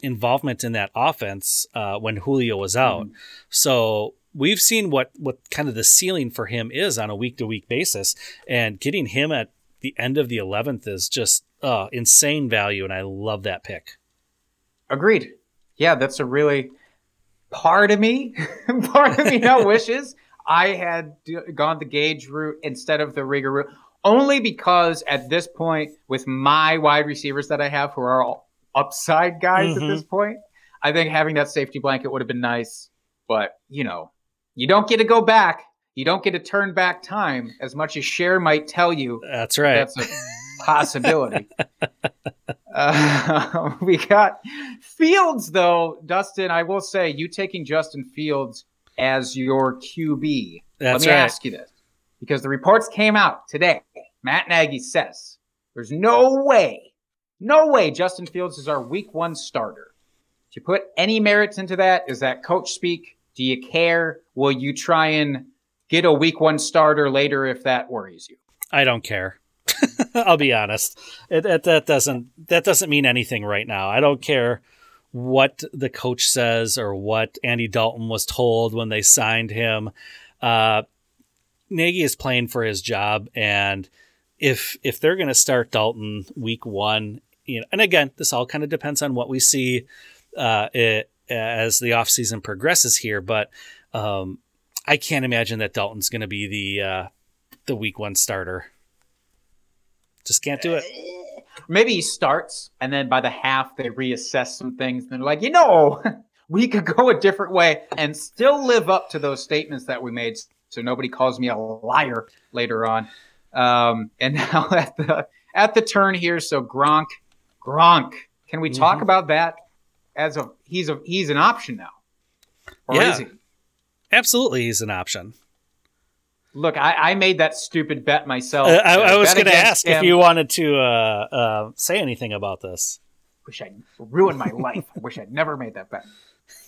involvement in that offense uh, when Julio was out. So we've seen what what kind of the ceiling for him is on a week to week basis, and getting him at the end of the eleventh is just uh, insane value, and I love that pick. Agreed. Yeah, that's a really part of me, [LAUGHS] part of me [LAUGHS] now wishes I had gone the Gage route instead of the Reagor route, only because at this point, with my wide receivers that I have, who are all upside guys Mhm. at this point, I think having that safety blanket would have been nice. But you know, you don't get to go back. You don't get to turn back time as much as Cher might tell you That's right. that's a possibility. uh, [LAUGHS] we got Fields, though. Dustin, I will say, you taking Justin Fields as your QB. That's Let me right. ask you this because the reports came out today. Matt Nagy says there's no way, no way Justin Fields is our week one starter. Do you put any merits into that? Is that coach speak? Do you care? Will you try and get a week one starter later if that worries you? I don't care. [LAUGHS] I'll be honest. It, it, that doesn't that doesn't mean anything right now. I don't care what the coach says or what Andy Dalton was told when they signed him. Uh, Nagy is playing for his job, and if if they're going to start Dalton week one, you know, and again, this all kind of depends on what we see uh, it, as the offseason progresses here, but um, I can't imagine that Dalton's going to be the uh, the week one starter. Just can't do it. maybe he starts and then by the half they reassess some things and they're like you know [LAUGHS] we could go a different way and still live up to those statements that we made so nobody calls me a liar later on um, and [LAUGHS] now at the at the turn here so gronk gronk can we talk Mhm. about that as a he's a he's an option now or Yeah. is he Absolutely, he's an option. Look I, I made that stupid bet myself Uh, I, I was going to ask if you wanted to uh, uh, say anything about this. wish I'd ruined my life. I [LAUGHS] wish I'd never made that bet.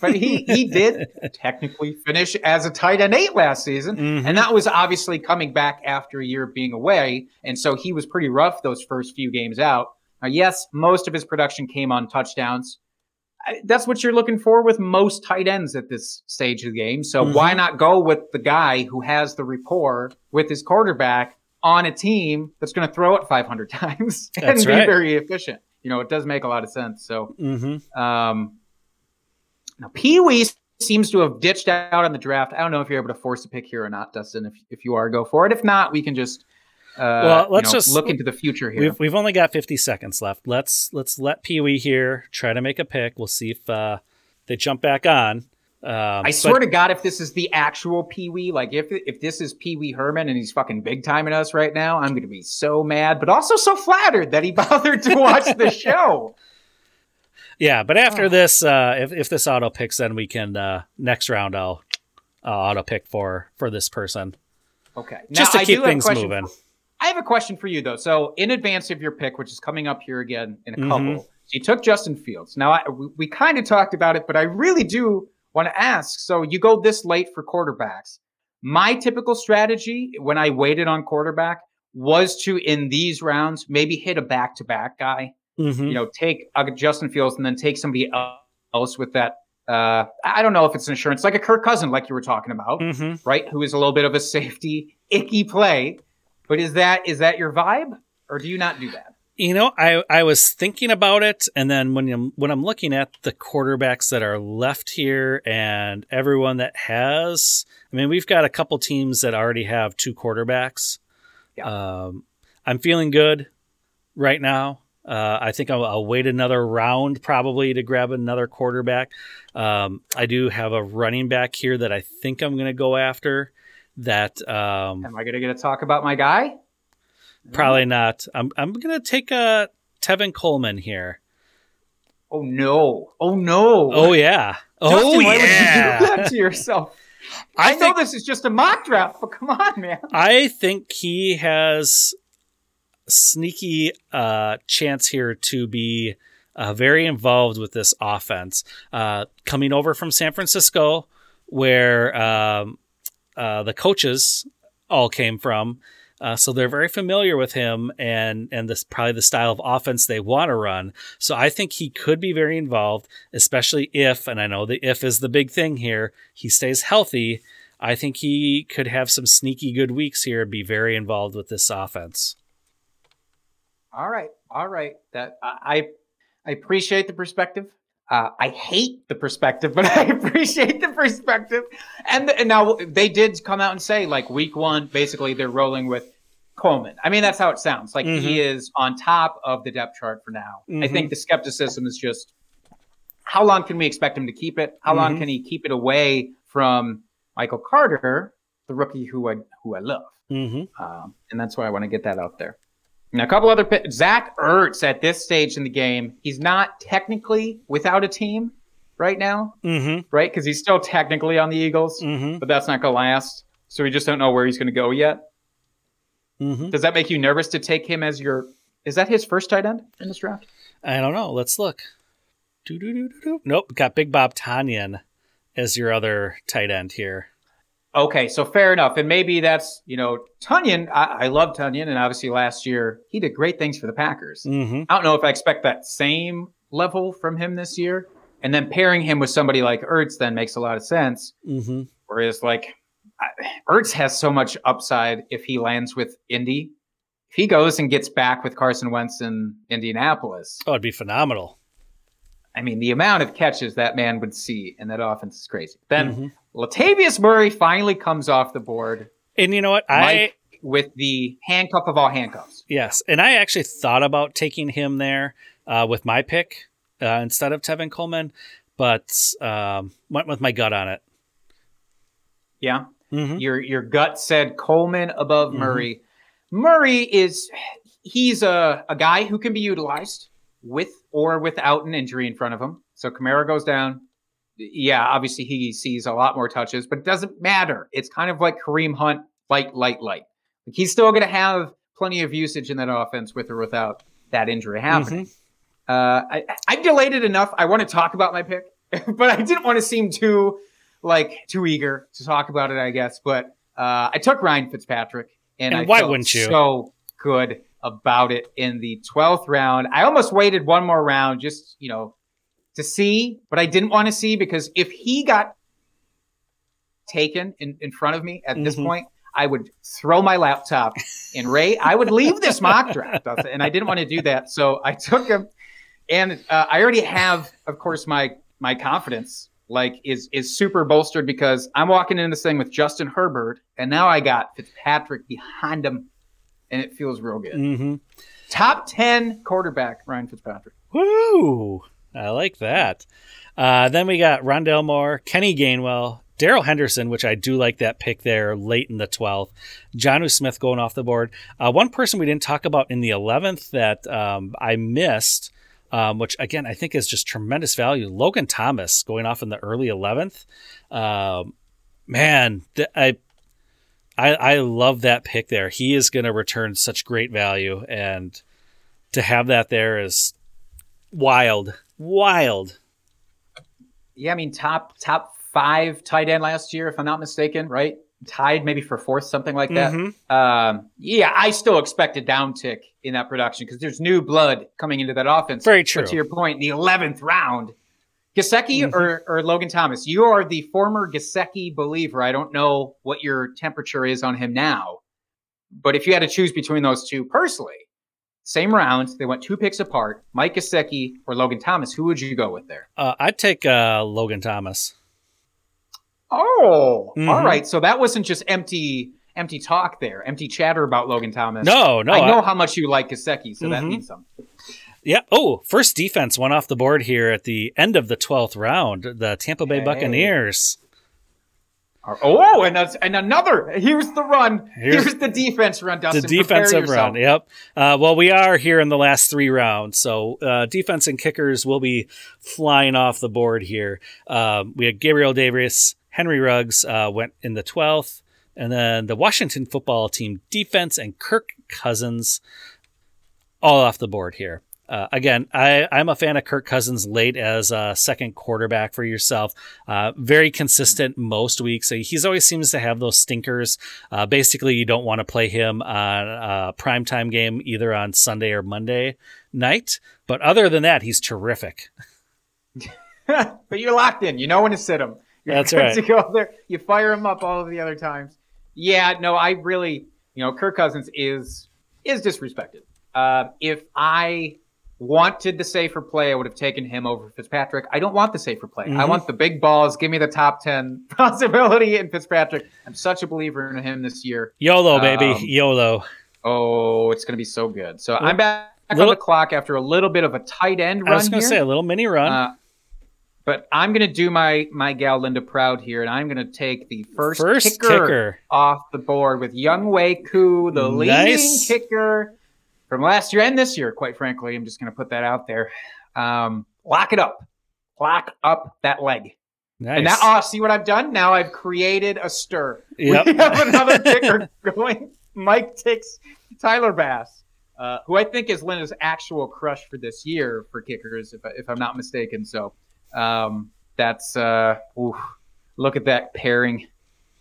But he he did technically finish as a tight end eight last season, Mhm. and that was obviously coming back after a year of being away, and so he was pretty rough those first few games out. Now, yes, most of his production came on touchdowns. That's what you're looking for with most tight ends at this stage of the game. So Mhm. why not go with the guy who has the rapport with his quarterback on a team that's going to throw it 500 [LAUGHS] times and That's be right. very efficient? You know, it does make a lot of sense. So Mm-hmm. um, now, Pee Wee's seems to have ditched out on the draft. I don't know if you're able to force a pick here or not, Dustin. If if you are, go for it. If not, we can just uh, Well, let's know, just- look into the future here. We've we've only got 50 seconds left. Let's let's let Pee Wee here try to make a pick. We'll see if uh, they jump back on. Um, I but- swear to God, if this is the actual Pee Wee, like if if this is Pee Wee Herman and he's fucking big timing us right now, I'm going to be so mad, but also so flattered that he [LAUGHS] bothered to watch the [LAUGHS] show. Yeah, but after Oh. this, uh, if if this auto picks, then we can uh, next round. I'll uh, auto pick for for this person Okay, just Now, to I keep do have a things moving. I have a question for you though. So in advance of your pick, which is coming up here again in a couple, Mhm. so you took Justin Fields. Now I, we, we kind of talked about it, but I really do want to ask. So you go this late for quarterbacks. My typical strategy when I waited on quarterback was to in these rounds maybe hit a back to back guy. Mhm. You know, take uh, Justin Fields and then take somebody else with that. Uh, I don't know if it's insurance, like a Kirk Cousin, like you were talking about Mhm. right? Who is a little bit of a safety icky play. But is that is that your vibe, or do you not do that? You know, I I was thinking about it, and then when I'm when I'm looking at the quarterbacks that are left here and everyone that has, I mean, we've got a couple teams that already have two quarterbacks. Um, I'm feeling good right now. Uh, I think I'll, I'll wait another round probably to grab another quarterback. Um, I do have a running back here that I think I'm going to go after. That um, Am I going to get to talk about my guy? Probably not. I'm I'm gonna take a Tevin Coleman here. Oh no! Oh no! Oh yeah. Oh Justin, why yeah. would you do that to yourself? I, I know this is just a mock draft, but come on, man. I think he has sneaky uh, chance here to be uh, very involved with this offense. Uh, coming over from San Francisco, where um, uh, the coaches all came from. Uh, so they're very familiar with him and and this probably the style of offense they want to run. So I think he could be very involved, especially if and I know the if is the big thing here. He stays healthy. I think he could have some sneaky good weeks here and be very involved with this offense. All right, all right. That I I appreciate the perspective. Uh, I hate the perspective, [LAUGHS] but I appreciate the perspective. And, and now they did come out and say, like week one, basically they're rolling with Coleman. I mean, that's how it sounds. Like he is on top of the depth chart for now. I Mhm. think the skepticism is just how long can we expect him to keep it? How long Mhm. can he keep it away from Michael Carter, the rookie who I who I love? Mm-hmm. Um, and that's why I want to get that out there. Now, a couple other picks. Zach Ertz at this stage in the game, he's not technically without a team right now, Mm-hmm. right? Because he's still technically on the Eagles, Mm-hmm. but that's not going to last. So we just don't know where he's going to go yet. Mm-hmm. Does that make you nervous to take him as your? Is that his first tight end in this draft? I don't know. Let's look. Nope. Got Big Bob Tonyan as your other tight end here. Okay, so fair enough, and maybe that's you know Tonyan. I, I love Tonyan, and obviously last year he did great things for the Packers. Mm-hmm. I don't know if I expect that same level from him this year. And then pairing him with somebody like Ertz then makes a lot of sense. Mm-hmm. Whereas like I- Ertz has so much upside if he lands with Indy. If he goes and gets back with Carson Wentz in Indianapolis, Oh, it'd be phenomenal. I mean, the amount of catches that man would see in that offense is crazy. Then Mhm. Latavius Murray finally comes off the board And you know what? I with the handcuff of all handcuffs. yes, and I actually thought about taking him there uh, with my pick uh, instead of Tevin Coleman, but um, went with my gut on it. Yeah. Mm-hmm. Your your gut said Coleman above Mhm. Murray. Murray is he's a, a guy who can be utilized with or without an injury in front of him. So Kamara goes down. Yeah, obviously he sees a lot more touches, but it doesn't matter. It's kind of like Kareem Hunt, light, light, light. Like he's still going to have plenty of usage in that offense with or without that injury happening. Uh, I, I delayed it enough. I want to talk about my pick, [LAUGHS] but I didn't want to seem too like too eager to talk about it. I guess, but uh, I took Ryan Fitzpatrick, and, And I why wouldn't you? So good about it in the twelfth round. I almost waited one more round, just you know, to see, but I didn't want to see because if he got taken in, in front of me at this Mhm. point, I would throw my laptop and Ray, I would leave this mock draft. And I didn't want to do that. So I took him. And uh, I already have, of course, my my confidence like is is super bolstered because I'm walking into this thing with Justin Herbert, and now I got Fitzpatrick behind him, and it feels real good. Mm-hmm. Top ten quarterback Ryan Fitzpatrick. Woo! I like that. Uh, then we got Rondale Moore, Kenny Gainwell, Darrell Henderson, which I do like that pick there late in the 12th. Jonnu Smith going off the board. Uh, one person we didn't talk about in the 11th that um, I missed, um, which again I think is just tremendous value. Logan Thomas going off in the early 11th. Um, man, th- I. I, I love that pick there. He is going to return such great value, and to have that there is wild, wild. Yeah, I mean top top five tight end last year, if I'm not mistaken, right? Tied maybe for fourth, something like that. Mhm. Um, yeah, I still expect a downtick in that production because there's new blood coming into that offense. Very But true. to your point, the eleventh round, Gesicki Mhm. or, or Logan Thomas, you are the former Gesicki believer. I don't know what your temperature is on him now, but if you had to choose between those two personally, same round, they went two picks apart. Mike Gesicki or Logan Thomas, who would you go with there? Uh, I'd take uh, Logan Thomas. Oh, Mhm. all right. So that wasn't just empty empty talk there, empty chatter about Logan Thomas. No, no. I know I- how much you like Gesicki, so that Mhm. means something. Yeah. Oh, first defense went off the board here at the end of the 12th round. The Tampa Bay Hey. Buccaneers. Oh, and that's, and another. Here's the run. Here's- Here's, the defense run. The Dustin. Prepare defensive run. Yep. Uh, well, we are here in the last three rounds. So uh, defense and kickers will be flying off the board here. Um, we had Gabriel Davis, Henry Ruggs uh, went in the 12th. And then the Washington football team defense and Kirk Cousins all off the board here. Uh, again, I, I'm a fan of Kirk Cousins late as a second quarterback for yourself. Uh, very consistent most weeks. So He's always seems to have those stinkers. Uh, basically, you don't want to play him on a primetime game either on Sunday or Monday night. But other than that, he's terrific. [LAUGHS] [LAUGHS] but you're locked in. You know when to sit him. You're That's right. To go there, you fire him up all of the other times. Yeah, no, I really, you know, Kirk Cousins is is disrespected. Uh, if I wanted the safer play, I would have taken him over Fitzpatrick. I don't want the safer play. I Mhm. want the big balls. Give me the top ten [LAUGHS] possibility in Fitzpatrick. I'm such a believer in him this year. YOLO, baby. Um, YOLO. Oh, it's going to be so good. So I'm back on the clock after a little bit of a tight end I was going to say a little mini run. Uh, but I'm gonna do my my gal Linda proud here, and I'm gonna take the first, First kicker, kicker. off the board with Younghoe Koo, the leading Nice. kicker from last year and this year. Quite frankly, I'm just gonna put that out there. Um, lock it up, lock up that leg, nice. and now oh, see what I've done? Now I've created a stir. Yep. We have another kicker [LAUGHS] going. Mike takes Tyler Bass. Uh, who I think is Linda's actual crush for this year for kickers, if, if I'm not mistaken. So um, that's uh, oof, look at that pairing.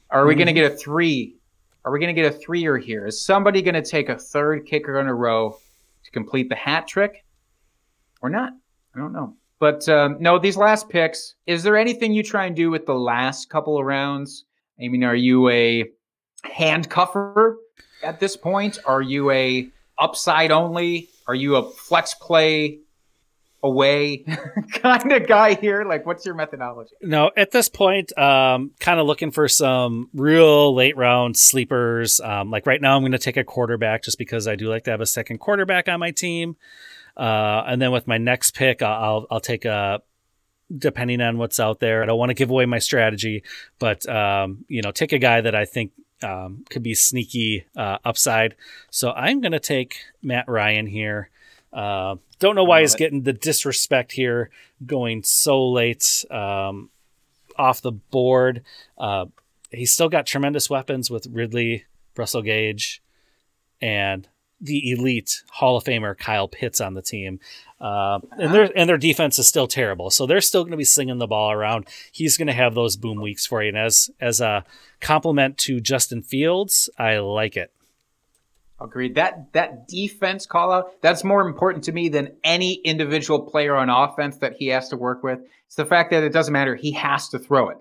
Are we going to get a three? Are we going to get a threer here? Is somebody going to take a third kicker in a row to complete the hat trick, or not? I don't know. But um, no, these last picks. Is there anything you try and do with the last couple of rounds? I mean, are you a handcuffer at this point? Are you a upside only? Are you a flex play away [LAUGHS] kind of guy here? Like, what's your methodology? No, at this point, um, kind of looking for some real late round sleepers. Um, like right now, I'm going to take a quarterback just because I do like to have a second quarterback on my team. Uh, and then with my next pick, I'll I'll, I'll take a depending on what's out there. I don't want to give away my strategy, but um, you know, take a guy that I think um, could be sneaky uh, upside. So I'm going to take Matt Ryan here. Uh, don't know why he's it. getting the disrespect here, going so late um, off the board. Uh, he's still got tremendous weapons with Ridley, Russell Gage, and the elite Hall of Famer Kyle Pitts on the team. Uh, and their and their defense is still terrible, so they're still going to be slinging the ball around. He's going to have those boom weeks for you, and as as a compliment to Justin Fields, I like it. Agreed. That that defense call out, that's more important to me than any individual player on offense that he has to work with. It's the fact that it doesn't matter. He has to throw it.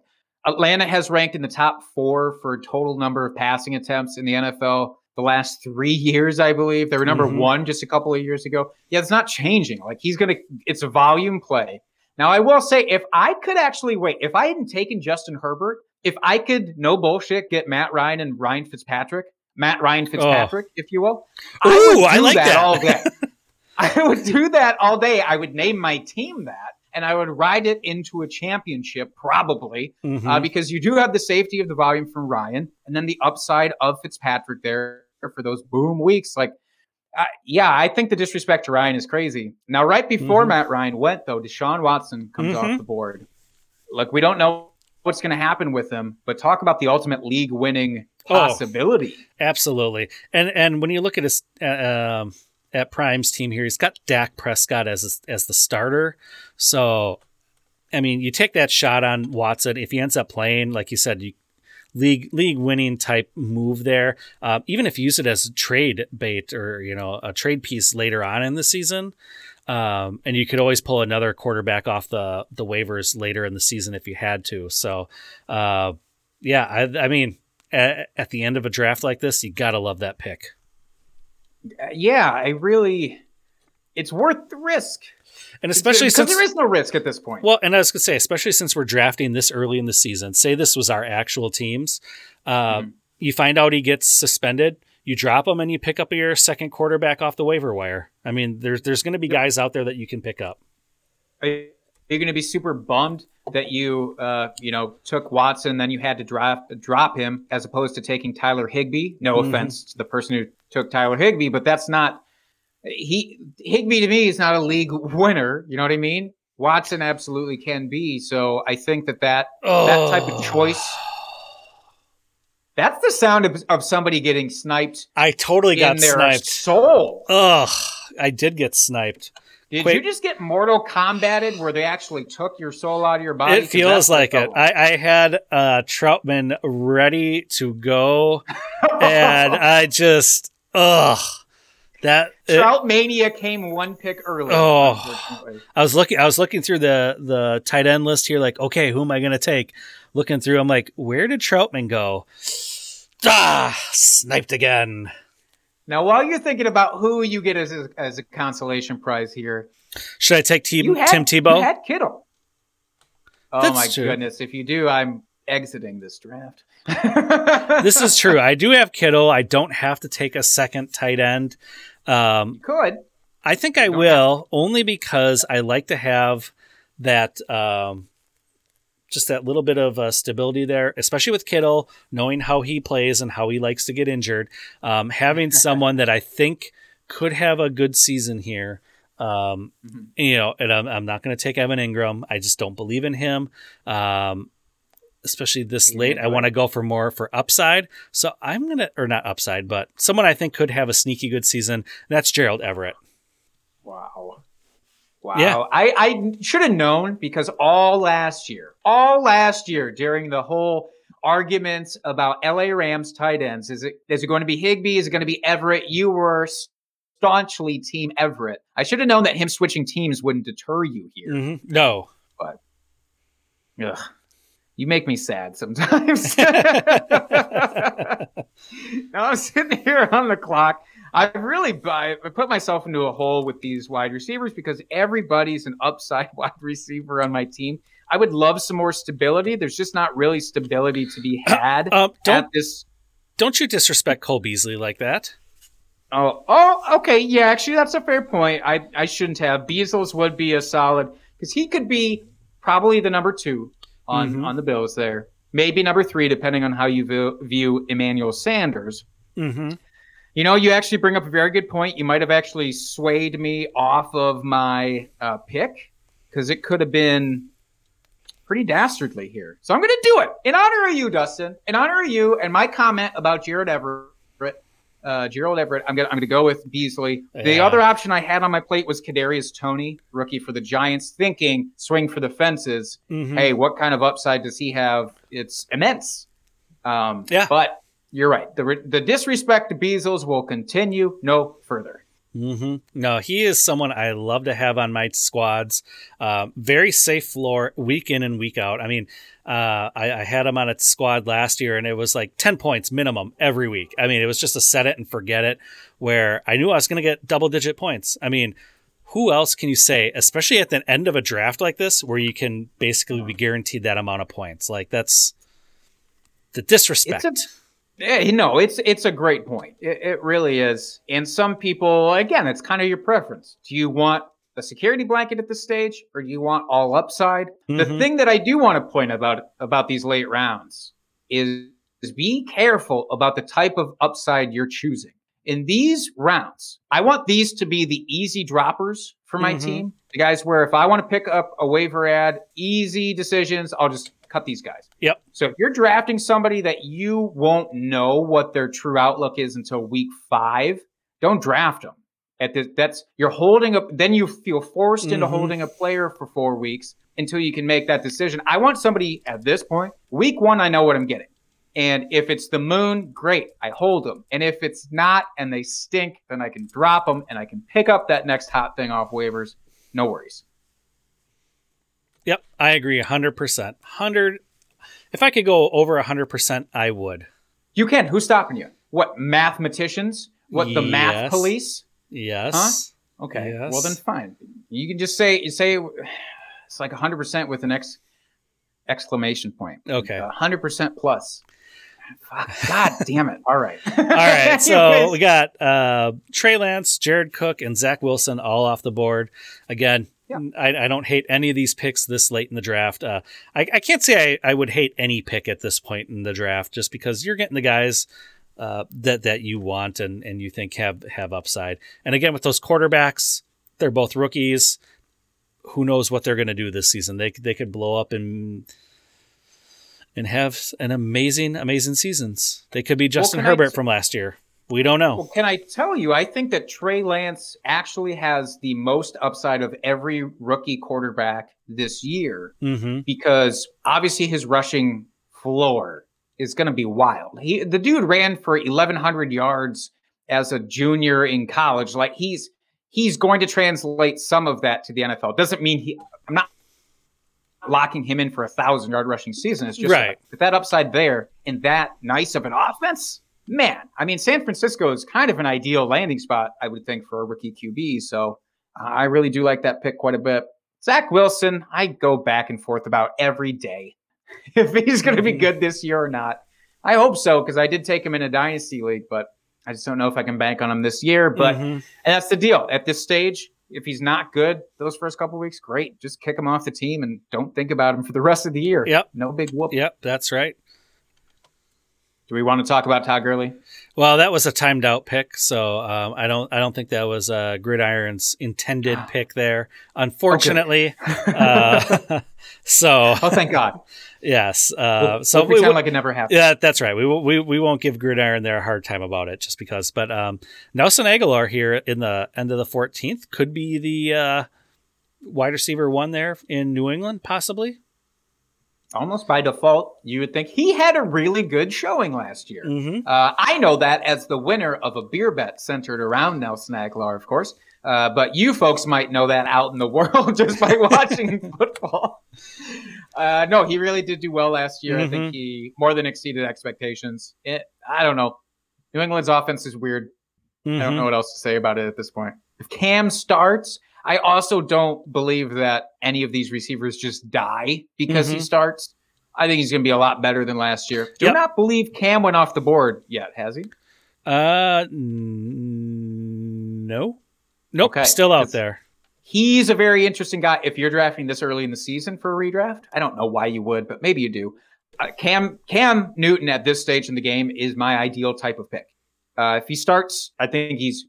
Atlanta has ranked in the top four for total number of passing attempts in the NFL the last three [LAUGHS] years, I believe. They were number Mhm. one just a couple of years ago. Yeah, it's not changing. Like he's gonna it's a volume play. Now, I will say, if I could actually wait, if I hadn't taken Justin Herbert, if I could, no bullshit, get Matt Ryan and Ryan Fitzpatrick, Matt Ryan Fitzpatrick, if you will, I Ooh, would I do like that. all day. [LAUGHS] I would do that all day. I would name my team that, and I would ride it into a championship, probably, Mhm. uh, because you do have the safety of the volume from Ryan, and then the upside of Fitzpatrick there for those boom weeks. Like, uh, yeah, I think the disrespect to Ryan is crazy. Now, right before Mhm. Matt Ryan went, though, Deshaun Watson comes Mhm. off the board. Look, we don't know what's going to happen with him, but talk about the ultimate league-winning Oh. Possibility. Absolutely, and and when you look at his uh, um, at Prime's team here, he's got Dak Prescott as as the starter. So, I mean, you take that shot on Watson if he ends up playing, like you said, you, league league winning type move there. Um, even if you use it as a trade bait or you know a trade piece later on in the season. Um, and you could always pull another quarterback off the the waivers later in the season if you had to. So, uh, yeah, I, I mean, at, at the end of a draft like this, you gotta love that pick. Uh, yeah, I really, it's worth the risk. And especially since there is no risk at this point. well, and I was gonna say, especially since we're drafting this early in the season. Say this was our actual teams, uh, Mhm. you find out he gets suspended. You drop him and you pick up your second quarterback off the waiver wire. I mean, there's there's going to be guys out there that you can pick up. You going to be super bummed that you, uh, you know, took Watson, then you had to drop drop him as opposed to taking Tyler Higbee? No Mhm. offense to the person who took Tyler Higbee, but that's not he Higbee to me is not a league winner. You know what I mean? Watson absolutely can be. So I think that that that type of choice. That's the sound of, of somebody getting sniped I totally got in their sniped. soul. Ugh, I did get sniped. Did you just get mortal combated where they actually took your soul out of your body? It feels like it. I, I had uh, Trautman ready to go, and [LAUGHS] I just ugh that. it- Trout Mania came one pick early. Oh. I was looking. I was looking through the the tight end list here. Like, okay, who am I going to take? Looking through, I'm like, where did Trautman go? Ah, sniped again. Now, while you're thinking about who you get as a, as a consolation prize here, Should I take T- you had, Tim Tebow? You had Kittle. Oh That's my true. goodness! If you do, I'm exiting this draft. [LAUGHS] this is true. I do have Kittle. I don't have to take a second tight end. Um, You could. I think I don't will only because I like to have that um, just that little bit of uh, stability there, especially with Kittle, knowing how he plays and how he likes to get injured. Um, having [LAUGHS] someone that I think could have a good season here. Um, Mhm. You know, and I'm, I'm not going to take Evan Engram. I just don't believe in him. Um, especially this Yeah, late, I want to go for more for upside. So I'm gonna, or not upside, but someone I think could have a sneaky good season. That's Gerald Everett. Wow. Wow. Yeah. I, I should have known because all last year, all last year during the whole arguments about LA Rams tight ends, is it is it going to be Higbee? Is it going to be Everett? You were staunchly team Everett. I should have known that him switching teams wouldn't deter you here. Mhm. No. But ugh. You make me sad sometimes. [LAUGHS] [LAUGHS] now I'm sitting here on the clock. I really I put myself into a hole with these wide receivers because everybody's an upside [LAUGHS] wide receiver on my team. I would love some more stability. There's just not really stability to be had Um, don't at this. don't you disrespect Cole Beasley like that? Oh, oh, okay. Yeah, actually, that's a fair point. I, I shouldn't have. Beasles would be a solid because he could be probably the number two on Mhm. on the Bills there. Maybe number three, depending on how you view, view Emmanuel Sanders. Mm-hmm. You know, you actually bring up a very good point. You might have actually swayed me off of my uh, pick because it could have been pretty dastardly here. So I'm going to do it in honor of you, Dustin. In honor of you and my comment about Jared Everett. Uh, Gerald Everett. I'm gonna I'm gonna go with Beasley. The other option I had on my plate was Kadarius Toney, rookie for the Giants, thinking swing for the fences. Mm-hmm. Hey, what kind of upside does he have? It's immense. Um, Yeah. But you're right. The the disrespect to Beasles will continue no further. Mm-hmm. No, he is someone I love to have on my squads. Uh, very safe floor, week in and week out. I mean, uh, I, I had him on a squad last year, and it was like ten points minimum every week. I mean, it was just a set it and forget it. Where I knew I was going to get double digit points. I mean, who else can you say, especially at the end of a draft like this, where you can basically be guaranteed that amount of points? Like that's the disrespect. Yeah, you it's it's a great point. It, it really is. And some people, again, it's kind of your preference. Do you want a security blanket at this stage, or do you want all upside? The Mhm. thing that I do want to point about about these late rounds is, is be careful about the type of upside you're choosing. In these rounds, I want these to be the easy droppers for my Mhm. team. The guys where if I want to pick up a waiver ad, easy decisions, I'll just cut these guys. Yep. So if you're drafting somebody that you won't know what their true outlook is until week five, don't draft them. At this, that's you're holding up. Then you feel forced into Mhm. holding a player for four weeks until you can make that decision. I want somebody at this point, week one, I know what I'm getting. And if it's the moon, great, I hold them. And if it's not and they stink, then I can drop them and I can pick up that next hot thing off waivers. No worries. Yep, I agree 100%. 100 If I could go over 100%, I would. You can. Who's stopping you? What mathematicians? What the math police? Yes. Okay. Yes. Well, then fine. You can just say you say it's like 100% with an ex exclamation point. Okay. 100% plus. God [LAUGHS] damn it. All right. All right, [LAUGHS] so we got uh, Trey Lance, Jared Cook, and Zach Wilson all off the board. Again, Yeah. I, I don't hate any of these picks this late in the draft. Uh, I, I can't say I, I would hate any pick at this point in the draft, just because you're getting the guys uh, that that you want and, and you think have have upside. And again, with those quarterbacks, they're both rookies. Who knows what they're going to do this season? They they could blow up and and have an amazing amazing seasons. They could be Justin I Herbert from last year. We don't know. Well, can I tell you? I think that Trey Lance actually has the most upside of every rookie quarterback this year hmm because obviously his rushing floor is going to be wild. He the dude ran for 1100 yards as a junior in college. Like he's he's going to translate some of that to the NFL. Doesn't mean he I'm not locking him in for a 1000 yard rushing season. It's just Right. that upside there and that nice of an offense. Man, I mean San Francisco is kind of an ideal landing spot I would think for a rookie QB. So uh, I really do like that pick quite a bit. Zach Wilson, I go back and forth about every day [LAUGHS] if he's going to be good this year or not. I hope so because I did take him in a dynasty league, but I just don't know if I can bank on him this year. But Mhm. and that's the deal. At this stage, if he's not good those first couple weeks, great. Just kick him off the team and don't think about him for the rest of the year. Yep. No big whoop. Yep, that's right. Do we want to talk about Todd Gurley? Well, that was a timed out pick, so um, I don't I don't think that was uh, Gridiron's intended pick there. Unfortunately, [LAUGHS] uh, [LAUGHS] so Oh, thank God. yes, uh, We'll- so we'll we, pretend will- like it never happened. yeah, that's right. We, we we won't give Gridiron there a hard time about it just because. But um, Nelson Agholor here in the end of the 14th could be the uh, wide receiver one there in New England, possibly. Almost by default, you would think he had a really good showing last year. Mm-hmm. Uh, I know that as the winner of a beer bet centered around Nelson Agholor, of course. Uh, but you folks might know that out in the [LAUGHS] world just by watching [LAUGHS] football. Uh, no, he really did do well last year. I think he more than exceeded expectations. It, I don't know. New England's offense is weird. I Mm-hmm. don't know what else to say about it at this point. If Cam starts, I also don't believe that any of these receivers just die because he Mhm. starts. I think he's going to be a lot better than last year. Do Yep. not believe Cam went off the board yet, has he? Uh, n- no, nope, Okay, still out there. He's a very interesting guy. If you're drafting this early in the season for a redraft, I don't know why you would, but maybe you do. Uh, Cam Cam Newton at this stage in the game is my ideal type of pick. Uh, if he starts, I think he's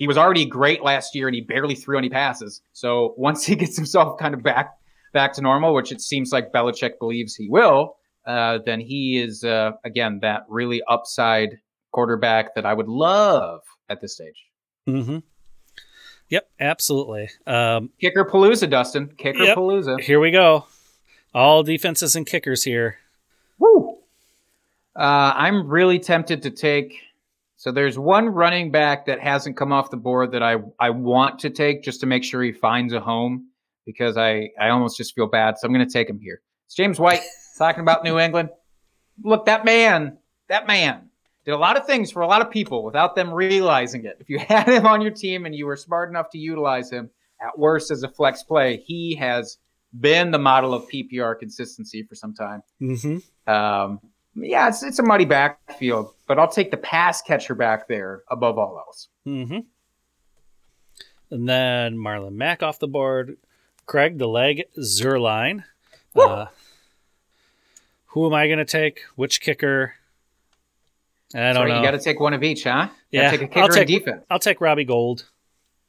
he was already great last year and he barely threw any passes. So once he [LAUGHS] gets himself kind of back back to normal, which it seems like Belichick believes he will, uh, then he is uh, again that really upside quarterback that I would love at this stage. Mm-hmm. Yep, absolutely. Um, Kicker Palooza, Dustin. Kicker Yep. Palooza. here we go. All defenses and kickers here. Woo! Uh, I'm really tempted to take. So there's one running back that hasn't come off the board that I I want to take just to make sure he finds a home because I I almost just feel bad. So I'm going to take him here. It's James White talking about New England. Look, that man, that man did a lot of things for a lot of people without them realizing it. If you [LAUGHS] had him on your team and you were smart enough to utilize him, at worst as a flex play, he has been the model of PPR consistency for some time. Mm-hmm. Um, yeah, it's it's a muddy backfield, but I'll take the pass catcher back there above all else. Mm-hmm. And then Marlon Mack off the board. Craig the leg Zuerlein. Uh, who am I going to take? Which kicker? I don't know. you got to take one of each, huh? You yeah, take a I'll take and defense. I'll take Robbie Gould.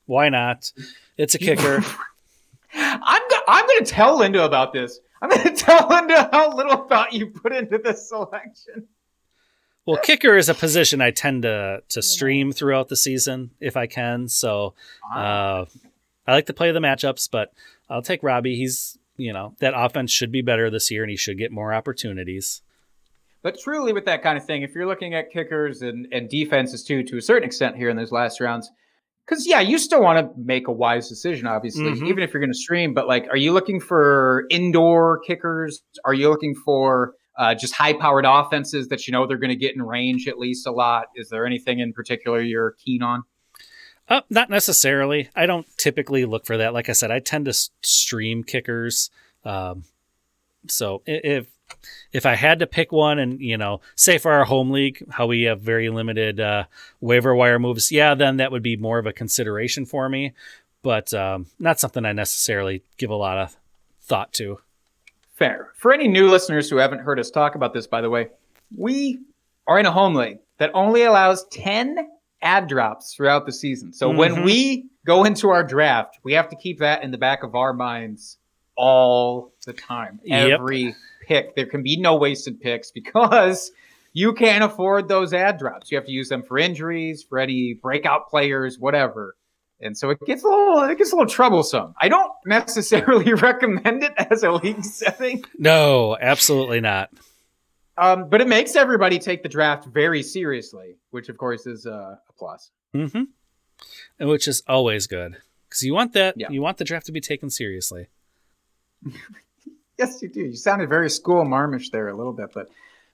Why not? It's a kicker. [LAUGHS] I'm go- I'm going to tell Linda about this. I'm going [LAUGHS] to tell Linda how little thought you put into this selection. Well, kicker is a position I tend to to stream throughout the season if I can. So uh, I like to play the matchups, but I'll take Robbie. He's you know that offense should be better this year, and he should get more opportunities. But truly, with that kind of thing, if you're looking at kickers and, and defenses too, to a certain extent here in those last rounds, because yeah, you still want to make a wise decision, obviously, Mhm. even if you're going to stream. But like, are you looking for indoor kickers? Are you looking for uh, just high-powered offenses that you know they're going to get in range at least a lot? Is there anything in particular you're keen on? Uh, not necessarily. I don't typically look for that. Like I said, I tend to stream kickers. Um, so if if I had to pick one, and you know, say for our home league, how we have very limited uh, waiver wire moves, yeah, then that would be more of a consideration for me. But um, not something I necessarily give a lot of thought to. Fair. For any new listeners who haven't heard us talk about this, by the way, we are in a home league that only allows 10 ad drops throughout the season. So when Mhm. we go into our draft, we have to keep that in the back of our minds all the time. Yep. Every pick. There can be no wasted picks because you can't afford those ad drops. You have to use them for injuries, for any breakout players, whatever. And so it gets a little it gets a little troublesome. I don't [LAUGHS] necessarily [LAUGHS] recommend it as a league setting. No, absolutely not. Um, but it makes everybody take the draft very seriously, which of course is uh, a plus. hmm And which is always good because you want that. Yeah. You want the draft to be taken seriously. [LAUGHS] Yes, you do. You sounded very school marmish there a little bit, but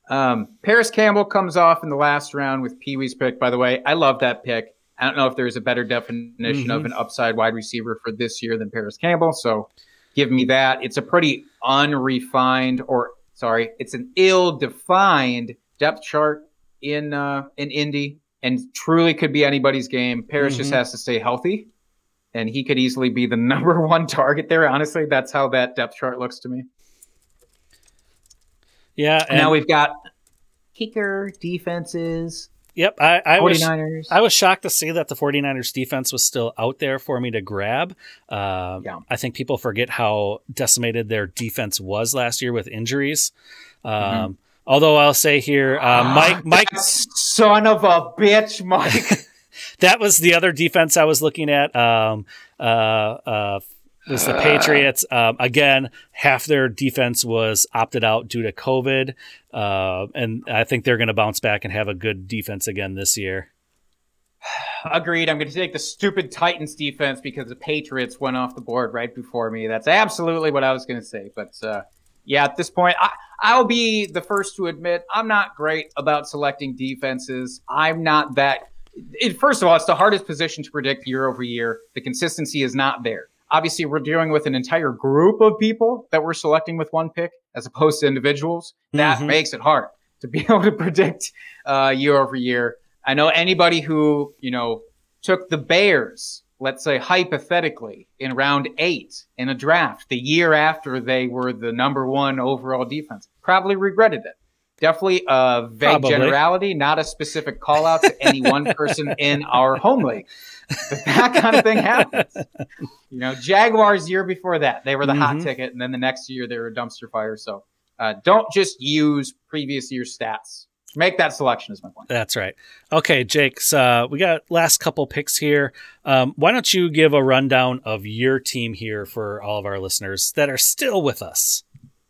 um, Parris Campbell comes off in the last round with Pee Wee's pick. By the way, I love that pick. I don't know if there's a better definition of Mhm. an upside wide receiver for this year than Parris Campbell. So give me that. It's a pretty unrefined, or sorry, it's an ill-defined depth chart in uh, in Indy, and truly could be anybody's game. Parris just Mhm. has to stay healthy, and he could easily be the [LAUGHS] number one target there. Honestly, that's how that depth chart looks to me. Yeah. And now we've got kicker defenses, Yep. I, I was 49ers. I was shocked to see that the 49ers defense was still out there for me to grab. Uh, Yeah. I think people forget how decimated their defense was last year with injuries. Um, Mm-hmm. Although I'll say here, uh, Mike, Mike, That son of a bitch, Mike. [LAUGHS] that was the other defense I was looking at. Um, uh, uh, was the Patriots um, again? Half their defense was opted out due to COVID, uh, and I think they're going to bounce back and have a good defense again this year. [SIGHS] Agreed. I'm going to take the stupid Titans defense because the Patriots went off the board right before me. That's absolutely what I was going to say. But uh, yeah, at this point, I, I'll be the first to admit I'm not great about selecting defenses. I'm not that. It, first of all, it's the hardest position to predict year over year. The consistency is not there. Obviously, we're dealing with an entire group of people that we're selecting with one pick as opposed to individuals. That Mhm. makes it hard to be [LAUGHS] able to predict uh, year over year. I know anybody who, you know, took the Bears, let's say hypothetically, in round eight in a draft the year after they were the number one overall defense, probably regretted it. Definitely a vague Probably. generality, not a specific call out to any one person in our home league. That kind of thing happens. [LAUGHS] You know, Jaguars year before that, they were the hot Mhm. ticket, and then the next year they were a dumpster fire. So uh, don't just use previous year stats. Make that selection is my point. That's right. Okay, Jake. So uh, we got last couple picks here. Um, why don't you give a rundown of your team here for all of our listeners that are still with us?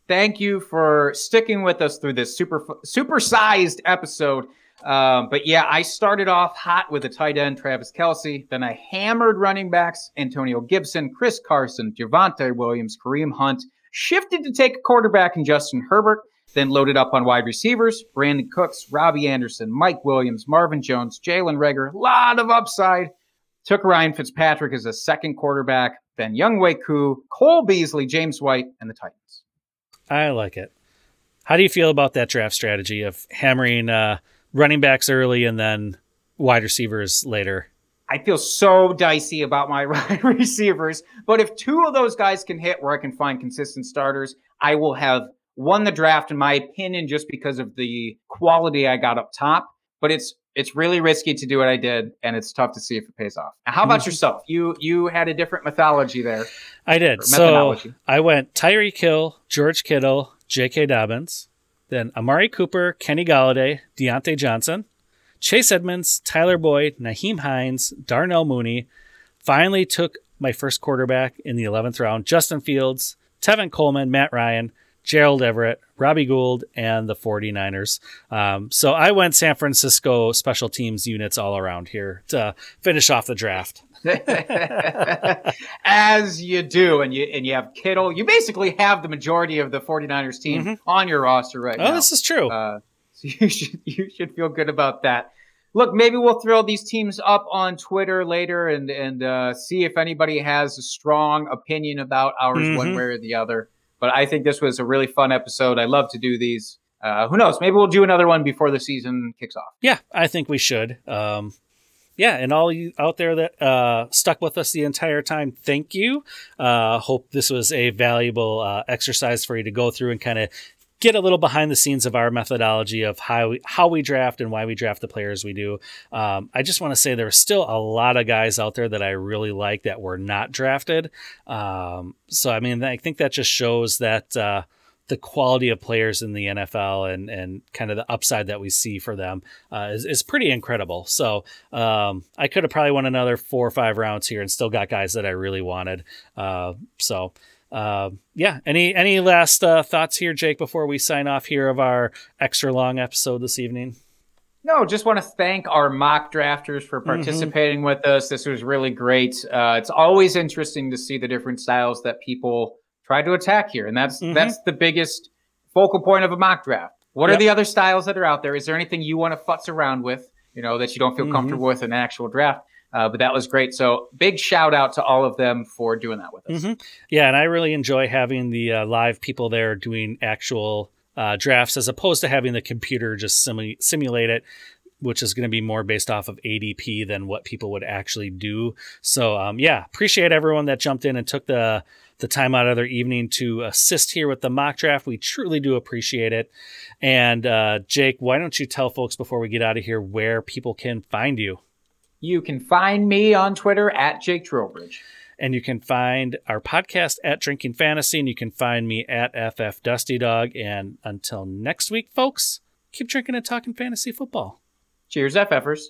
Thank you for sticking with us through this super super-sized episode. Um, but yeah, I started off hot with a tight end, Travis Kelce. Then I hammered running backs, Antonio Gibson, Chris Carson, Javonte Williams, Kareem Hunt. Shifted to take a quarterback in Justin Herbert. Then loaded up on wide receivers, Brandin Cooks, Robbie Anderson, Mike Williams, Marvin Jones, Jalen Reagor. lot of upside. Took Ryan Fitzpatrick as a second quarterback. then Younghoe Koo, Cole Beasley, James White, and the Titans. I like it. How do you feel about that draft strategy of hammering uh, running backs early and then wide receivers later? I feel so dicey about my [LAUGHS] wide receivers, but if two of those guys can hit where I can find consistent starters, I will have won the draft in my opinion just because of the quality I got up top. But it's it's really risky to do what I did, and it's tough to see if it pays off. Now, how about Mhm. yourself? You you had a different mythology there. I did. So. I went Tyreek Hill, George Kittle, J.K. Dobbins, then Amari Cooper, Kenny Golladay, Diontae Johnson, Chase Edmonds, Tyler Boyd, Nyheim Hines, Darnell Mooney. Finally took my first quarterback in the 11th round, Justin Fields, Tevin Coleman, Matt Ryan, Gerald Everett, Robbie Gould, and the 49ers. Um, so I went San Francisco special teams units all around here to finish off the draft. [LAUGHS] As you do, and you and you have Kittle. You basically have the majority of the 49ers team on your roster right now. Oh, now. this is true. Uh, so [LAUGHS] you should you should feel good about that. Look, maybe we'll throw these teams up on Twitter later and and uh, see if anybody has a strong opinion about ours one Mhm. way or the other. But I think this was a really fun episode. I love to do these. Uh, who knows? Maybe we'll do another one before the season kicks off. Yeah, I think we should. Um, yeah, and all you out there that uh, stuck with us the entire time, thank you. Uh, hope this was a valuable uh, exercise for you to go through and kind of get a little behind the scenes of our methodology of how we, how we draft and why we draft the players we do. Um, I just want to say there are still a lot of guys out there that I really like that were not drafted. Um, so I mean, I think that just shows that. The quality of players in the NFL and and kind of the upside that we see for them uh, is is pretty incredible. So um, I could have probably won another four or five rounds here and still got guys that I really wanted. Uh, so. Uh, yeah. Any any last uh, thoughts here, Jake, before we sign off here of our extra long episode this evening? No, just want to thank our mock drafters for participating with us. This was really great. Uh, it's always interesting to see the different styles that people try to attack here, and that's Mhm. that's the biggest focal point of a mock draft. What are the other styles that are out there? Is there anything you want to futz around with? You know that you don't feel Mhm. comfortable with in an actual draft. Uh, but that was great. So big shout out to all of them for doing that with us. Mhm. Yeah, and I really enjoy having the uh, live people there doing actual uh, drafts as opposed to having the computer just simu- simulate it, which is going to be more based off of ADP than what people would actually do. So, um, yeah, appreciate everyone that jumped in and took the the time out of their evening to assist here with the mock draft. We truly do appreciate it. And uh, Jake, why don't you tell folks before we get out of here where people can find you? You can find me on Twitter at Jake Trowbridge. and you can find our podcast at Drinking Fantasy, and you can find me at FF Dusty Dog. And until next week, folks, keep drinking and talking fantasy football. Cheers, FFers.